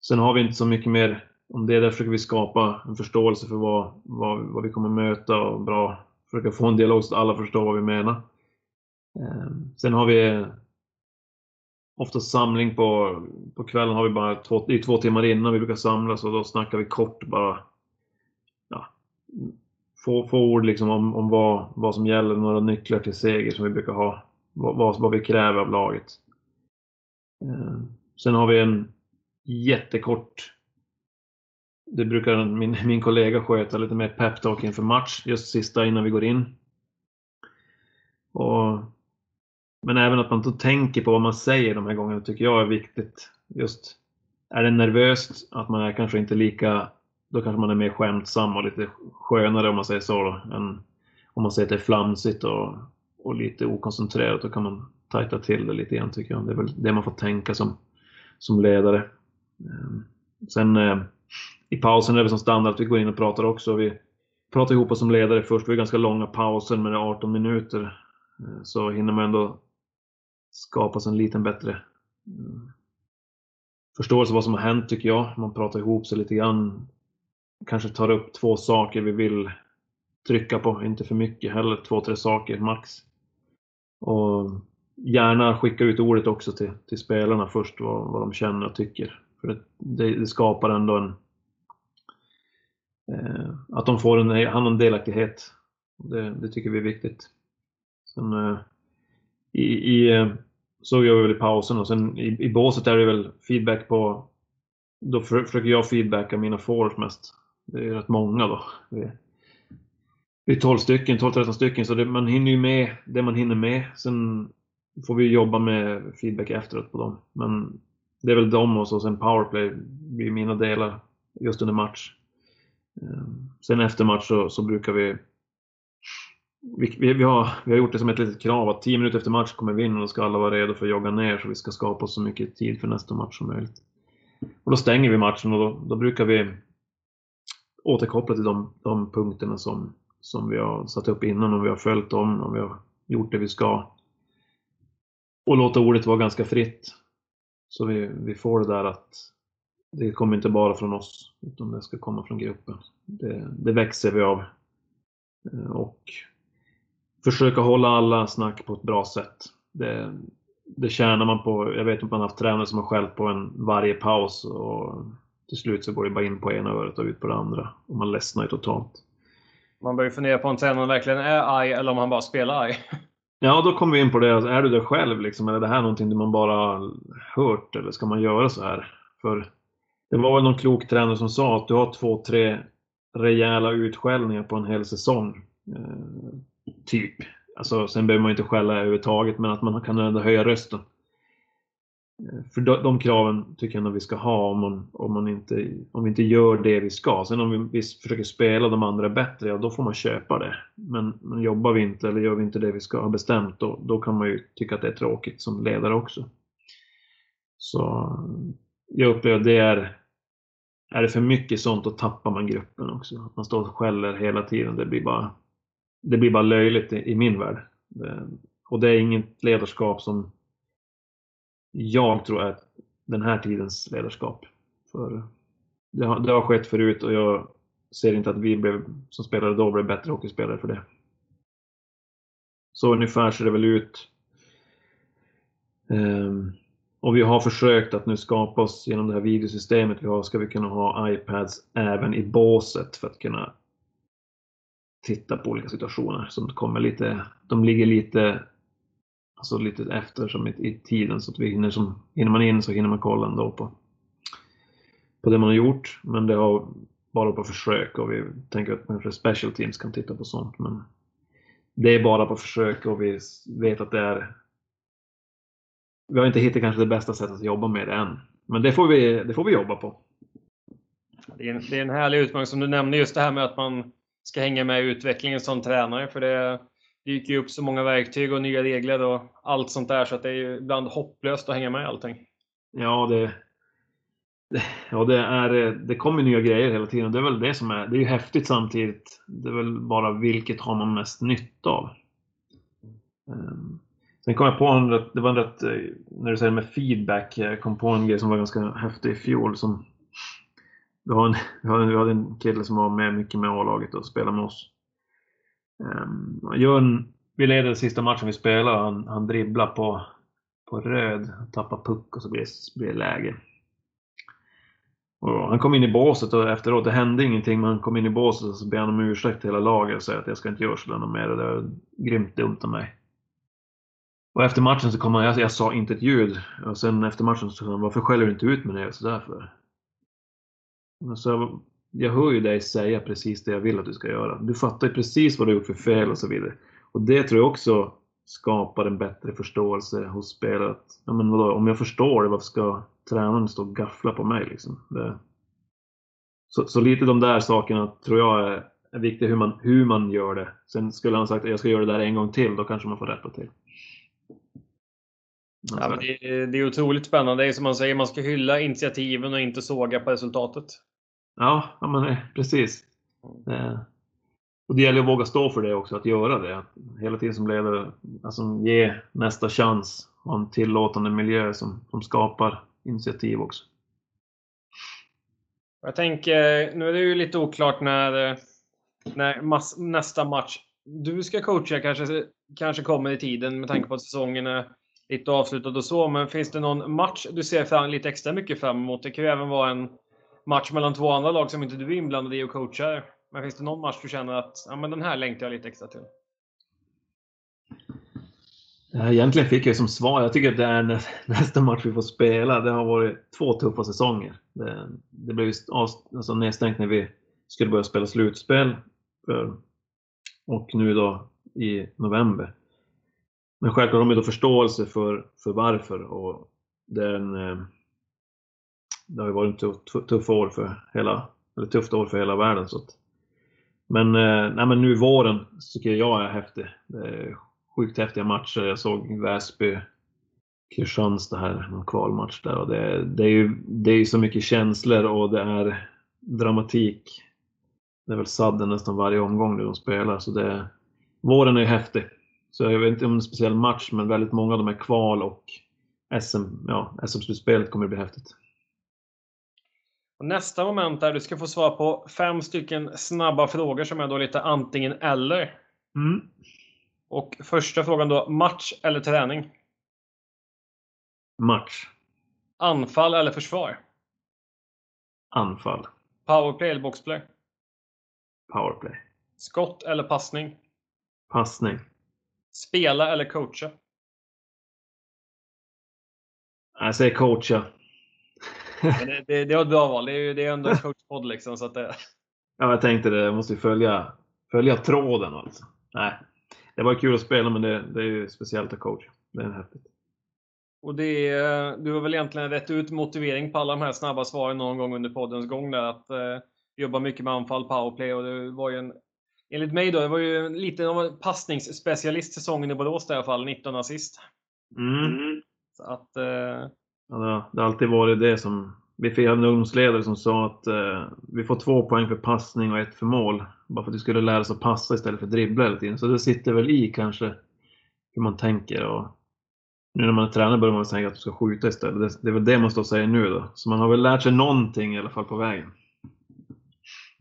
sen har vi inte så mycket mer om det. Där försöker vi skapa en förståelse för vad, vad, vad vi kommer möta och bra försöka få en dialog så att alla förstår vad vi menar. Ehm, sen har vi eh, ofta samling på, på kvällen har vi bara två, det är två timmar innan vi brukar samlas och då snackar vi kort bara. Ja, få, få ord liksom om, om vad, vad som gäller, några nycklar till seger som vi brukar ha. Vad, vad, vad vi kräver av laget. Ehm, sen har vi en jättekort det brukar min, min kollega sköta lite mer peptalk inför match, just sista innan vi går in. Och men även att man då tänker på vad man säger de här gångerna tycker jag är viktigt. Just är det nervöst, att man är kanske inte lika då kanske man är mer skämtsam och lite skönare om man säger så då, än om man säger att det är flamsigt och, och lite okoncentrerat. Då kan man tajta till det lite grann tycker jag. Det är väl det man får tänka som, som ledare. Ehm, sen eh, i pausen är det som standard att vi går in och pratar också. Vi pratar ihop oss som ledare först. Vi har ganska långa pauser med 18 minuter. Ehm, så hinner man ändå skapa sig en liten bättre ehm, förståelse för vad som har hänt tycker jag. Man pratar ihop sig lite grann. Kanske tar upp två saker vi vill trycka på, inte för mycket heller. Två, tre saker max. Och gärna skicka ut ordet också till, till spelarna först, vad, vad de känner och tycker. För det, det skapar ändå en... Eh, att de får en, en delaktighet. Det, det, tycker vi är viktigt. Sen, eh, i, i, så gör vi väl i pausen och sen i, i båset är det väl feedback på... Då för, försöker jag feedbacka mina forwards mest. Det är rätt många då. Vi, vi är 12 stycken, 12-13 stycken, så det, man hinner ju med det man hinner med. Sen får vi jobba med feedback efteråt på dem. Men det är väl de och så sen powerplay blir mina delar just under match. Ehm, sen efter match så, så brukar vi vi, vi, vi, har, vi har gjort det som ett litet krav att 10 minuter efter match kommer vi in och då ska alla vara redo för att jogga ner så vi ska skapa så mycket tid för nästa match som möjligt. Och då stänger vi matchen och då, då brukar vi återkoppla till de, de punkterna som, som vi har satt upp innan och vi har följt dem och vi har gjort det vi ska. Och låta ordet vara ganska fritt. Så vi, vi får det där att det kommer inte bara från oss, utan det ska komma från gruppen. Det, det växer vi av. Eh, och försöka hålla alla snack på ett bra sätt. Det, det tjänar man på. Jag vet att man har haft tränare som har skällt på en varje paus och till slut så går det bara in på ena öret och ut på det andra. Och man ledsnar ju totalt. Man börjar fundera på om tränaren verkligen är arg eller om han bara spelar arg. Ja, då kommer vi in på det. Alltså, är du det själv liksom? Eller är det här någonting man bara hört? Eller ska man göra så här? För det var väl någon klok tränare som sa att du har två, tre rejäla utskällningar på en hel säsong. Eh, typ. Alltså, sen behöver man inte skälla överhuvudtaget, men att man kan ändå höja rösten. Eh, för de, de kraven tycker jag att vi ska ha om, man, om, man inte, om vi inte gör det vi ska. Sen om vi, vi försöker spela de andra bättre, ja då får man köpa det. Men, men jobbar vi inte eller gör vi inte det vi ska ha bestämt, då, då kan man ju tycka att det är tråkigt som ledare också. Så jag upplever att det är, är det för mycket sånt, då tappar man gruppen också. Att man står och skäller hela tiden, det blir bara, det blir bara löjligt i, i min värld. Det, och det är inget ledarskap som jag tror är den här tidens ledarskap. För det har, det har skett förut och jag ser inte att vi blev, som spelare då blev bättre hockeyspelare för det. Så ungefär ser det väl ut. Um, och vi har försökt att nu skapa oss genom det här videosystemet vi har, ska vi kunna ha iPads även i båset för att kunna titta på olika situationer som kommer lite, de ligger lite alltså lite efter som i, i tiden så att vi hinner, som, hinner man in så hinner man kolla ändå på, på det man har gjort. Men det har bara på försök och vi tänker att kanske special teams kan titta på sånt. Men det är bara på försök och vi vet att det är vi har inte hittat kanske det bästa sättet att jobba med det än. Men det får vi, det får vi jobba på. Det är, en, det är en härlig utmaning som du nämnde, just det här med att man ska hänga med i utvecklingen som tränare. För det, dyker ju upp så många verktyg och nya regler och allt sånt där så att det är ju ibland hopplöst att hänga med i allting. Ja, det, ja, det, är, det kommer nya grejer hela tiden. Det är väl det som är, det är ju häftigt samtidigt. Det är väl bara vilket har man mest nytta av. Ehm, sen kom jag på en rätt, det var en rätt, eh, när du säger med feedback, jag kom på en grej som var ganska häftig i fjol. Som, vi, har en, vi hade en kille som var med mycket med A-laget och spelade med oss. Um, Jörn, vi leder sista matchen vi spelar och han, han dribblar på, på röd, tappar puck och så blir, det läge. Och han kom in i båset och efteråt, det hände ingenting, men han kom in i båset och så ber han om ursäkt till hela laget och säger att jag ska inte göra sådär mer, det är grymt dumt av mig. Och efter matchen så kom han, jag, jag sa inte ett ljud, och sen efter matchen så sa han, varför skäller du inte ut mig sådär för? Och så jag hör ju dig säga precis det jag vill att du ska göra. Du fattar ju precis vad du har gjort för fel och så vidare. Och det tror jag också skapar en bättre förståelse hos spelare. Att, ja, men vadå, om jag förstår det, varför ska tränaren stå och gaffla på mig? Liksom? Det, så, så, lite de där sakerna tror jag är, är viktiga, hur man, hur man gör det. Sen skulle han sagt att jag ska göra det där en gång till, då kanske man får rätta till. Ja, men det, det, är otroligt spännande. Det är som man säger, man ska hylla initiativen och inte såga på resultatet. Ja, ja men eh, precis. Eh, och det gäller att våga stå för det också, att göra det. Att hela tiden som ledare, alltså ge nästa chans och en tillåtande miljö som, som skapar initiativ också. Jag tänker, eh, nu är det ju lite oklart när, eh, när mass, nästa match du ska coacha kanske, kanske kommer i tiden med tanke på att säsongen är lite avslutad och så. Men finns det någon match du ser fram, lite extra mycket fram emot? Det kan ju även vara en match mellan två andra lag som inte du är inblandad i och coachar. Men finns det någon match du känner att ja, men den här längtar jag lite extra till? Eh, egentligen fick jag som svar, jag tycker att det är nästa match vi får spela. Det har varit två tuffa säsonger. Det, det blev alltså nedstängt när vi skulle börja spela slutspel. För, och nu då i november. Men självklart har de då förståelse för, för varför och det är en eh, det har ju varit ett tufft år för hela, eller tufft år för hela världen. Så att, men, eh, nej, men nu våren tycker jag är häftig. Det är sjukt häftiga matcher. Jag såg Väsby, Kristianstad här, någon kvalmatch där. Och det, det, är ju det är så mycket känslor och det är dramatik. Det är väl sadden nästan varje omgång nu de spelar. Så det, våren är ju häftig. Så jag vet inte om det är en speciell match, men väldigt många av de är kval och SM, ja, SM-slutspelet kommer att bli häftigt. Och nästa moment där du ska få svara på fem stycken snabba frågor som är då lite antingen eller. Mm. Och första frågan då, match eller träning? Match. Anfall eller försvar? Anfall. Powerplay eller boxplay? Powerplay. Skott eller passning? Passning. Spela eller coacha? Jag säger coacha. Det, det, det var ett bra val. Det är ju det är ändå en coachpodd liksom. Så att det... Ja, jag tänkte det. Jag måste ju följa, följa tråden alltså. Nej, det var kul att spela men det, det är ju speciellt att coacha. Det är häftigt. Och det är, du har väl egentligen rätt ut motivering på alla de här snabba svaren någon gång under poddens gång där att eh, jobba mycket med anfall, powerplay och det var ju en Enligt mig då, det var ju lite av en passningsspecialist säsongen i Borås där i alla fall, 19 assist. Mm. Så att... Eh... Det har alltid varit det som... Vi fick en ungdomsledare som sa att eh, vi får två poäng för passning och ett för mål. Bara för att vi skulle lära oss att passa istället för att dribbla hela tiden. Så det sitter väl i kanske hur man tänker. Och nu när man är tränare börjar man tänka att du ska skjuta istället. Det, det är väl det man står och säger nu då. Så man har väl lärt sig någonting i alla fall på vägen.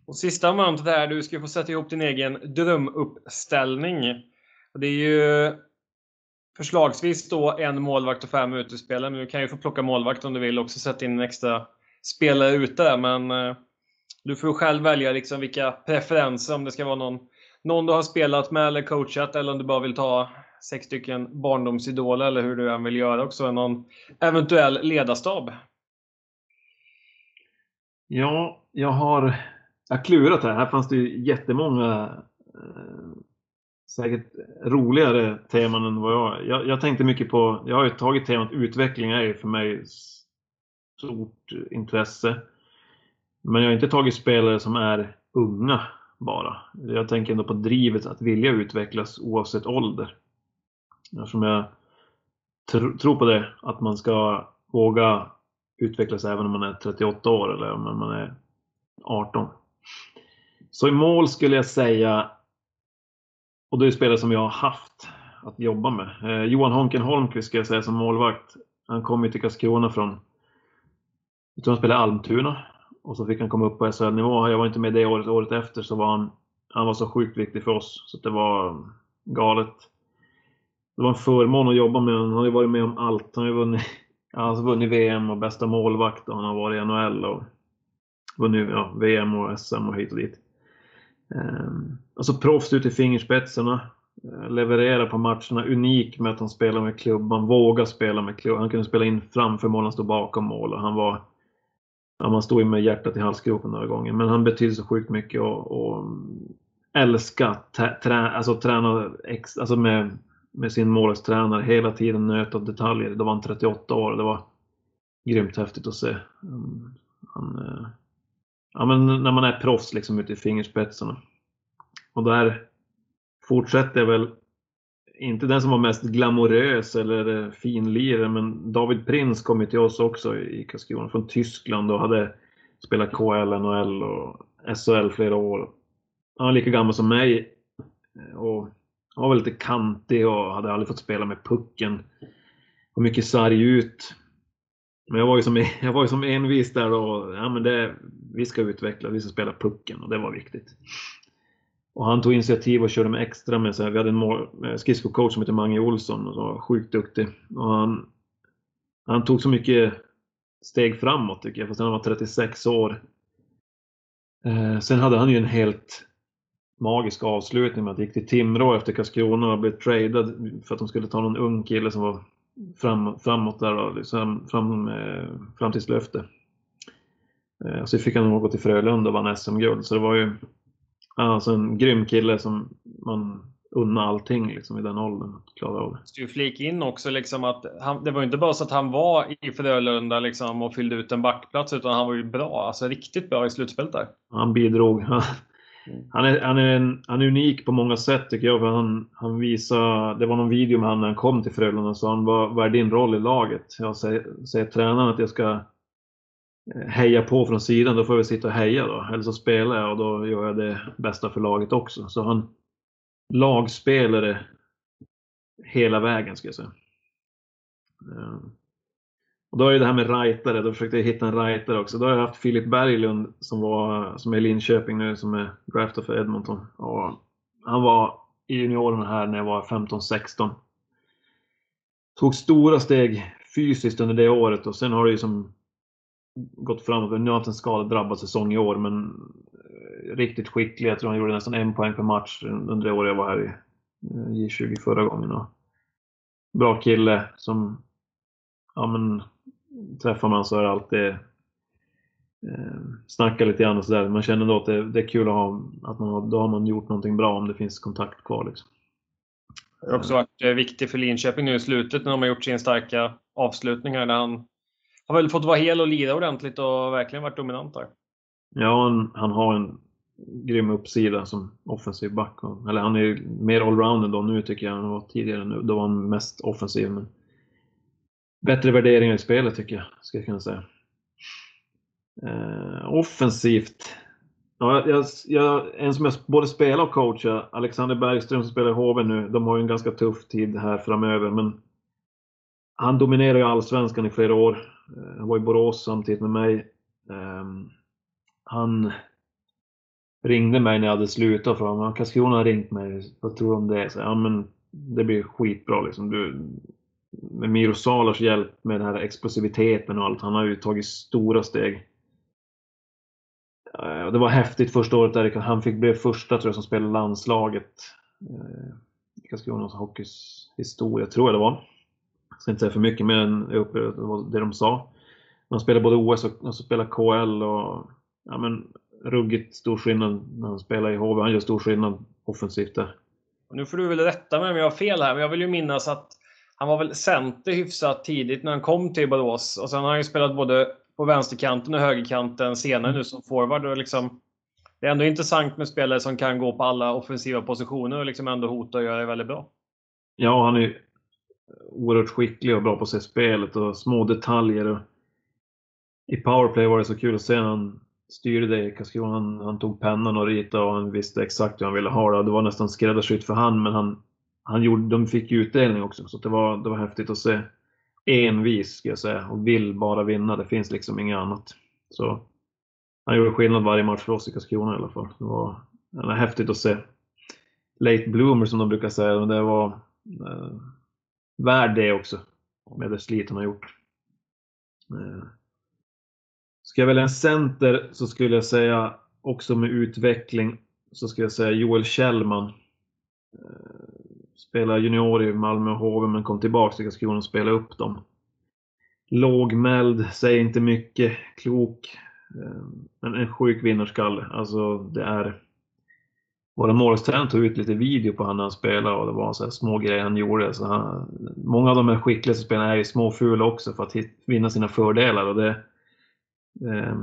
Och sista momentet här, du ska få sätta ihop din egen drömuppställning. Det är ju förslagsvis då en målvakt och fem utespelare. Men du kan ju få plocka målvakt om du vill också sätta in en extra spelare ute. Men eh, du får själv välja liksom vilka preferenser, om det ska vara någon, någon du har spelat med eller coachat eller om du bara vill ta sex stycken barndomsidoler eller hur du än vill göra också. Någon eventuell ledarstab. Ja, jag har jag har klurat här. Här fanns det ju jättemånga eh, säkert roligare teman än vad jag, jag... Jag tänkte mycket på, jag har ju tagit temat utveckling är ju för mig stort intresse. Men jag har inte tagit spelare som är unga bara. Jag tänker ändå på drivet att vilja utvecklas oavsett ålder. Eftersom jag tr tror på det, att man ska våga utvecklas även om man är 38 år eller om man är 18. Så i mål skulle jag säga, och det är spelare som jag har haft att jobba med. Eh, Johan Honken Holmqvist ska jag säga som målvakt. Han kom ju till Karlskrona från, jag tror han spelade Almtuna. Och så fick han komma upp på SHL-nivå. Jag var inte med det året. Året efter så var han, han var så sjukt viktig för oss. Så det var galet. Det var en förmån att jobba med honom. Han har ju varit med om allt. Han har ju vunnit, alltså vunnit VM och bästa målvakt och han har varit i NHL och vunnit ja, VM och SM och hit och dit. Alltså proffs ut i fingerspetsarna. Eh, levererar på matcherna. Unik med att han spelar med klubban. Vågar spela med klubban. Han kunde spela in framför mål, han stod bakom mål. Och han var... Ja, man stod ju med hjärtat i halsgropen några gånger. Men han betyder så sjukt mycket och, och mm, älska trä, alltså träna ex, alltså med, med sin målvaktstränare hela tiden nöt av detaljer. Då var han 38 år. Det var grymt häftigt att se. Mm, han, han ja, men när man är proffs liksom ute i fingerspetsarna. Och där fortsätter jag väl, inte den som var mest glamorös eller eh, finlirare, men David Prins kom ju till oss också i Karlskrona från Tyskland och hade spelat KL, NHL och SHL flera år. Han var lika gammal som mig eh, och han var lite kantig och hade aldrig fått spela med pucken. Och mycket sarg ut. Men jag var ju som, jag var ju som envis där och ja, men det, vi ska utveckla, vi ska spela pucken och det var viktigt. Och han tog initiativ och körde med extra med, så här, vi hade en eh, skridskocoach som heter Mange Olsson och som var sjukt duktig. Och han, han tog så mycket steg framåt tycker jag, fast han var 36 år. Eh, sen hade han ju en helt magisk avslutning med att han gick till Timrå efter Karlskrona och blev tradad för att de skulle ta någon ung kille som var fram, framåt där och liksom fram, eh, framtidslöfte. Eh, så fick han gå till Frölunda och vann SM-guld. Så det var ju alltså en grym kille som man unna allting liksom, i den åldern. Att klara av. Du flika in också liksom att han, det var inte bara så att han var i Frölunda liksom, och fyllde ut en backplats utan han var ju bra, alltså riktigt bra i slutspelet där. Han bidrog. Mm. Han, är, han, är en, han är unik på många sätt tycker jag. För han, han visar, det var någon video med honom när han kom till Frölunda så han var, vad är din roll i laget? Jag säger, säger tränaren att jag ska eh, heja på från sidan, då får jag sitta och heja då. Eller så spelar jag och då gör jag det bästa för laget också. Så han, lagspelare hela vägen ska jag säga. Eh, och då är det det här med rightare, då försökte jag hitta en rightare också. Då har jag haft Filip Berglund som, var, som är i Linköping nu, som är draftad för Edmonton. Och han var i juniorerna här när jag var 15-16. Tog stora steg fysiskt under det året och sen har det ju som gått framåt. Nu har han haft en skadedrabbad säsong i år men eh, riktigt skicklig. Jag tror han gjorde nästan en poäng per match under det år jag var här i eh, J20 förra gången. Och bra kille som, ja men, träffar man så är det alltid eh, snacka lite grann och sådär. Man känner då att det, det, är kul att ha, att man har, då har man gjort någonting bra om det finns kontakt kvar. Liksom. Det har också varit eh, viktigt för Linköping nu i slutet när de har gjort sin starka avslutningar där han har väl fått vara hel och lira ordentligt och verkligen varit dominant där. Ja, han, han har en grym uppsida som offensiv back. Eller han är ju mer allround då nu tycker jag än han var tidigare. Nu, då var han mest offensiv. Men bättre värderingar i spelet tycker jag, ska jag kunna säga. Eh, offensivt. Ja, jag, jag, en som jag både spelar och coachar, Alexander Bergström som spelar i HV nu, de har ju en ganska tuff tid här framöver. Men han dominerar ju allsvenskan i flera år. Eh, han var i Borås samtidigt med mig. Um, han ringde mig när jag hade slutat för honom. Karlskrona har ringt mig. Vad tror du om det? Så, ja, men det blir skitbra liksom. Du, med Miro Salars hjälp med den här explosiviteten och allt. Han har ju tagit stora steg. Det var häftigt första året där han fick bli första tror jag som spelade landslaget. Eh, I Karlskronas hockeys historia, tror jag det var. Jag ska inte säga för mycket mer än det de sa. Han spelade både OS och, och spelar KL och ja, men, ruggigt stor skillnad när han spelar i HV. Han gör stor skillnad offensivt där. nu får du väl rätta mig om jag har fel här, men jag vill ju minnas att han var väl center hyfsat tidigt när han kom till Borås. Och sen har han ju spelat både på vänsterkanten och högerkanten senare nu som forward. Och liksom, det är ändå intressant med spelare som kan gå på alla offensiva positioner och liksom ändå hota och göra det väldigt bra. Ja, han är oerhört skicklig och bra på att se spelet och små detaljer. Och I powerplay var det så kul att se när han styrde det i Karlskrona. Han, han, tog pennan och ritade och han visste exakt hur han ville ha det. Det var nästan skräddarsytt för han, men han, han gjorde, de fick ju utdelning också. Så det var, det var häftigt att se. Envis, ska jag säga, och vill bara vinna. Det finns liksom inget annat. Så han gjorde skillnad varje match för oss i Karlskrona i alla fall. Det var, det var häftigt att se. Late bloomer som de brukar säga. Men det var eh, värd det också. Med det slit han har gjort. Eh, Ska jag välja en center så skulle jag säga, också med utveckling, så skulle jag säga Joel Kjellman. Eh, Spelade junior i Malmö och HV men kom tillbaka till Karlskrona och spelade upp dem. Lågmäld, säger inte mycket, klok. Eh, men en sjuk vinnarskalle. Alltså det är... Våra målvaktstränare tog ut lite video på honom när han spelade och det var så små grejer han gjorde. Så han, många av de här skickligaste spelarna är ju småfula också för att vinna sina fördelar och det, eh,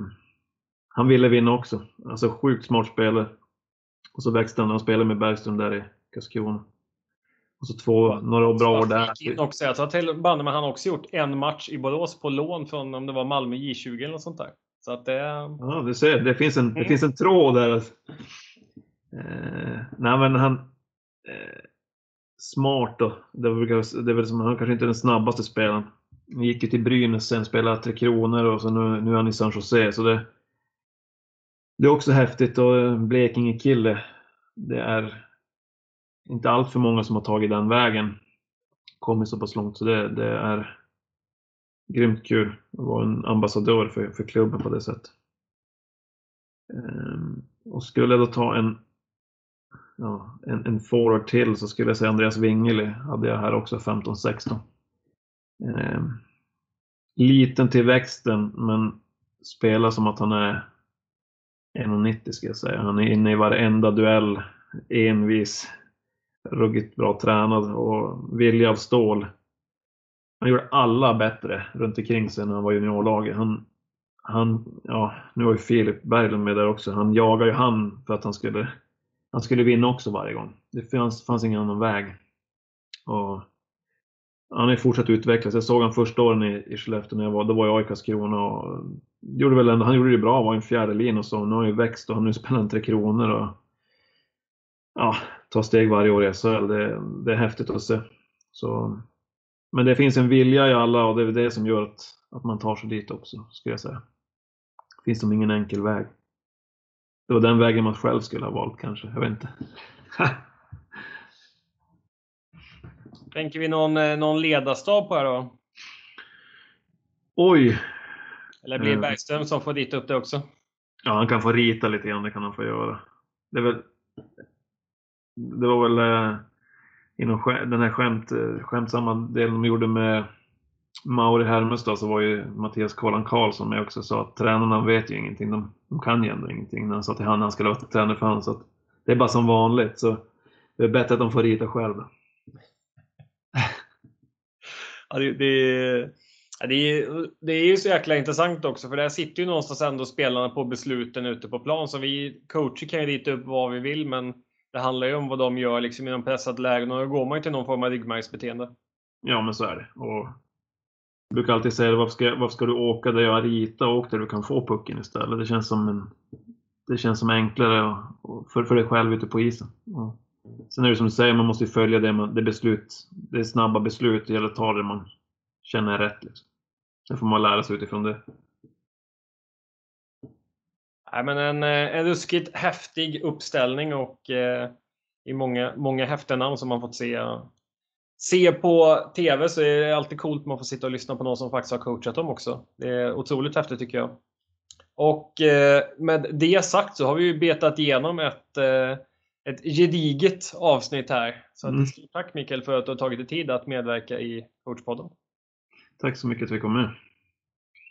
han ville vinna också. Alltså sjukt smart spelare. Och så växte han när han spelade med Bergström där i Karlskrona. Och så två, några bra år där. In också. Jag tror till bandy men han har också gjort en match i Borås på lån från om det var Malmö J20 eller något sånt där. Så att det... Ja, du ser. Det finns en, det finns en tråd där. Eh, nej, men han... Eh, smart då. Det, var, det är väl som, han kanske inte är den snabbaste spelaren. Han gick ju till Brynäs sen, spelade Tre Kronor och så nu, nu är han i San Jose. Så det, det är också häftigt och Blekinge-kille. Det är inte allt för många som har tagit den vägen. Kommit så pass långt så det, det är grymt kul att vara en ambassadör för, för klubben på det sättet. Ehm, och skulle jag då ta en, ja, en, en forward till så skulle jag säga Andreas Wingeli hade jag här också 15-16. Ehm, liten till växten men spelar som att han är 1,90 ska jag säga. Han är inne i varenda duell, envis, ruggigt bra tränad och vilja av stål. Han gjorde alla bättre runt omkring sig när han var juniorlaget. Han, han, ja, nu var ju Filip Berglund med där också. Han jagade ju han för att han skulle, han skulle vinna också varje gång. Det fanns, fanns ingen annan väg. Och han har fortsatt utvecklas. Jag såg han första åren i, i Skellefteå när jag var, då var jag i Karlskrona och gjorde väl ändå, han gjorde det bra, var en fjärde lin och så. Nu har han ju växt och nu spelar han Tre Kronor och ja, tar steg varje år i SHL. Det, det är häftigt att se. Så, men det finns en vilja i alla och det är det som gör att, att man tar sig dit också, skulle jag säga. Det finns som ingen enkel väg. Det var den vägen man själv skulle ha valt kanske, jag vet inte. Tänker vi någon, eh, någon ledarstab på här då? Oj! Eller blir det eh. Bergström som får dit upp det också? Ja, han kan få rita lite grann, det kan han få göra. Det, väl, det var väl eh, inom den här skämt, eh, skämtsamma delen de gjorde med Mauri Hermestad så var ju Mattias Kolan Karlsson med också sa att tränarna vet ju ingenting. De, de kan ju ändå ingenting. När han sa till han att han skulle vara tränare för honom. Så att det är bara som vanligt. Så det är bättre att de får rita själva. ja, det, det, det, är, det är ju så jäkla intressant också för där sitter ju någonstans ändå spelarna på besluten ute på plan. Så vi coacher kan ju rita upp vad vi vill men det handlar ju om vad de gör liksom i de pressade lägen och då går man ju till någon form av ryggmärgsbeteende. Ja men så är det. Och jag brukar alltid säga varför ska, varför ska du åka där jag ritar? Åk där du kan få pucken istället. Det känns som, en, det känns som enklare för, för dig själv ute på isen. Och sen är det som du säger, man måste ju följa det, man, det beslut. Det är snabba beslut. Det gäller att ta det man känner är rätt. Liksom. Sen får man lära sig utifrån det. Nej, men en, eh, en ruskigt häftig uppställning och eh, i många, många namn som man fått se, se på TV så är det alltid coolt att man får sitta och lyssna på någon som faktiskt har coachat dem också. Det är otroligt häftigt tycker jag. Och eh, med det sagt så har vi ju betat igenom ett, eh, ett gediget avsnitt här. Så mm. tack Mikael för att du har tagit dig tid att medverka i coachpodden. Tack så mycket att vi kom med.